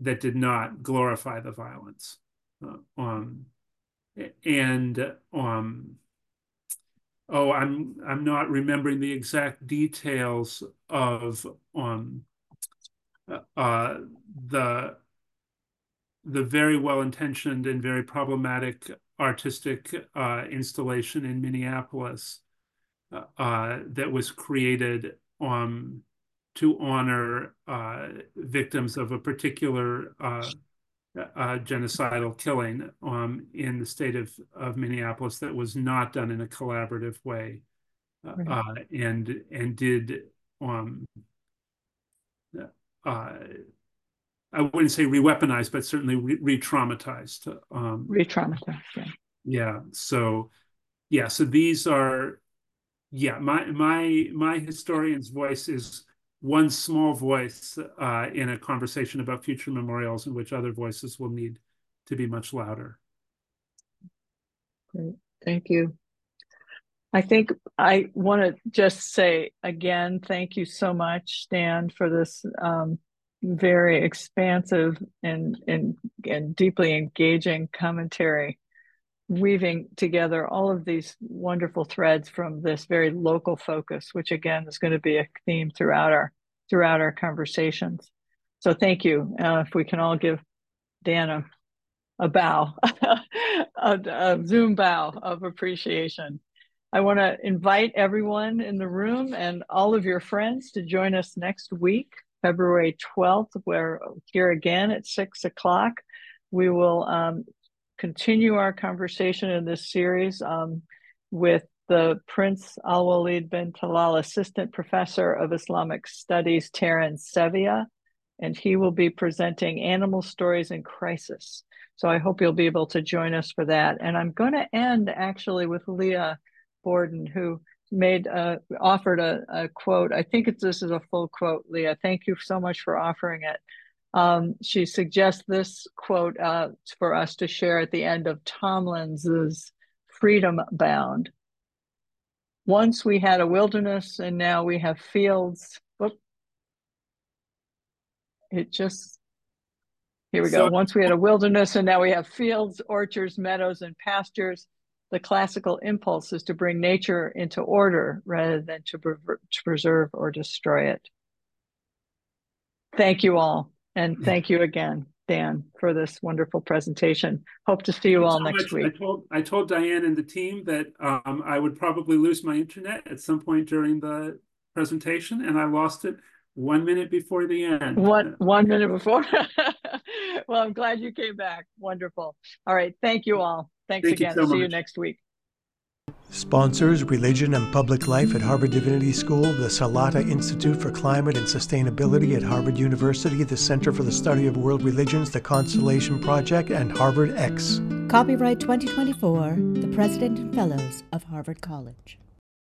that did not glorify the violence. Uh, um, and um, oh, I'm I'm not remembering the exact details of um, uh, the the very well intentioned and very problematic artistic uh, installation in Minneapolis uh, uh, that was created um, to honor uh, victims of a particular uh, uh, genocidal killing um, in the state of, of Minneapolis that was not done in a collaborative way right. and and did um, uh, I wouldn't say re-weaponized, but certainly re-traumatized. Um, re-traumatized, yeah. Yeah. So, yeah. So these are, yeah. My my my historian's voice is one small voice uh, in a conversation about future memorials, in which other voices will need to be much louder. Great. Thank you. I think I want to just say again, thank you so much, Dan, for this um, very expansive and, and, and deeply engaging commentary, weaving together all of these wonderful threads from this very local focus, which again is going to be a theme throughout our throughout our conversations. So thank you. Uh, if we can all give Dan a, a bow, a, a Zoom bow of appreciation. I want to invite everyone in the room and all of your friends to join us next week, February 12th. We're here again at six o'clock. We will um, continue our conversation in this series um, with the Prince Al Walid bin Talal Assistant Professor of Islamic Studies, Taran Sevia, and he will be presenting Animal Stories in Crisis. So I hope you'll be able to join us for that. And I'm going to end actually with Leah Borden, who made uh, offered a, a, quote. I think it's, this is a full quote, Leah. Thank you so much for offering it. Um, she suggests this quote uh, for us to share at the end of Tomlins's Freedom Bound. Once we had a wilderness and now we have fields. Whoop. It just, here we go. So, Once we had a wilderness and now we have fields, orchards, meadows, and pastures the classical impulse is to bring nature into order rather than to, to preserve or destroy it. Thank you all. And thank you again, Dan, for this wonderful presentation. Hope to see you all so next much. week. I told, I told Diane and the team that um, I would probably lose my internet at some point during the presentation, and I lost it one minute before the end. One one minute before. well, I'm glad you came back. Wonderful. All right. Thank you all. Thanks Thank again. You so See much. you next week. Sponsors Religion and Public Life at Harvard Divinity School, the Salata Institute for Climate and Sustainability at Harvard University, the Center for the Study of World Religions, the Constellation Project, and Harvard X. Copyright 2024, the President and Fellows of Harvard College.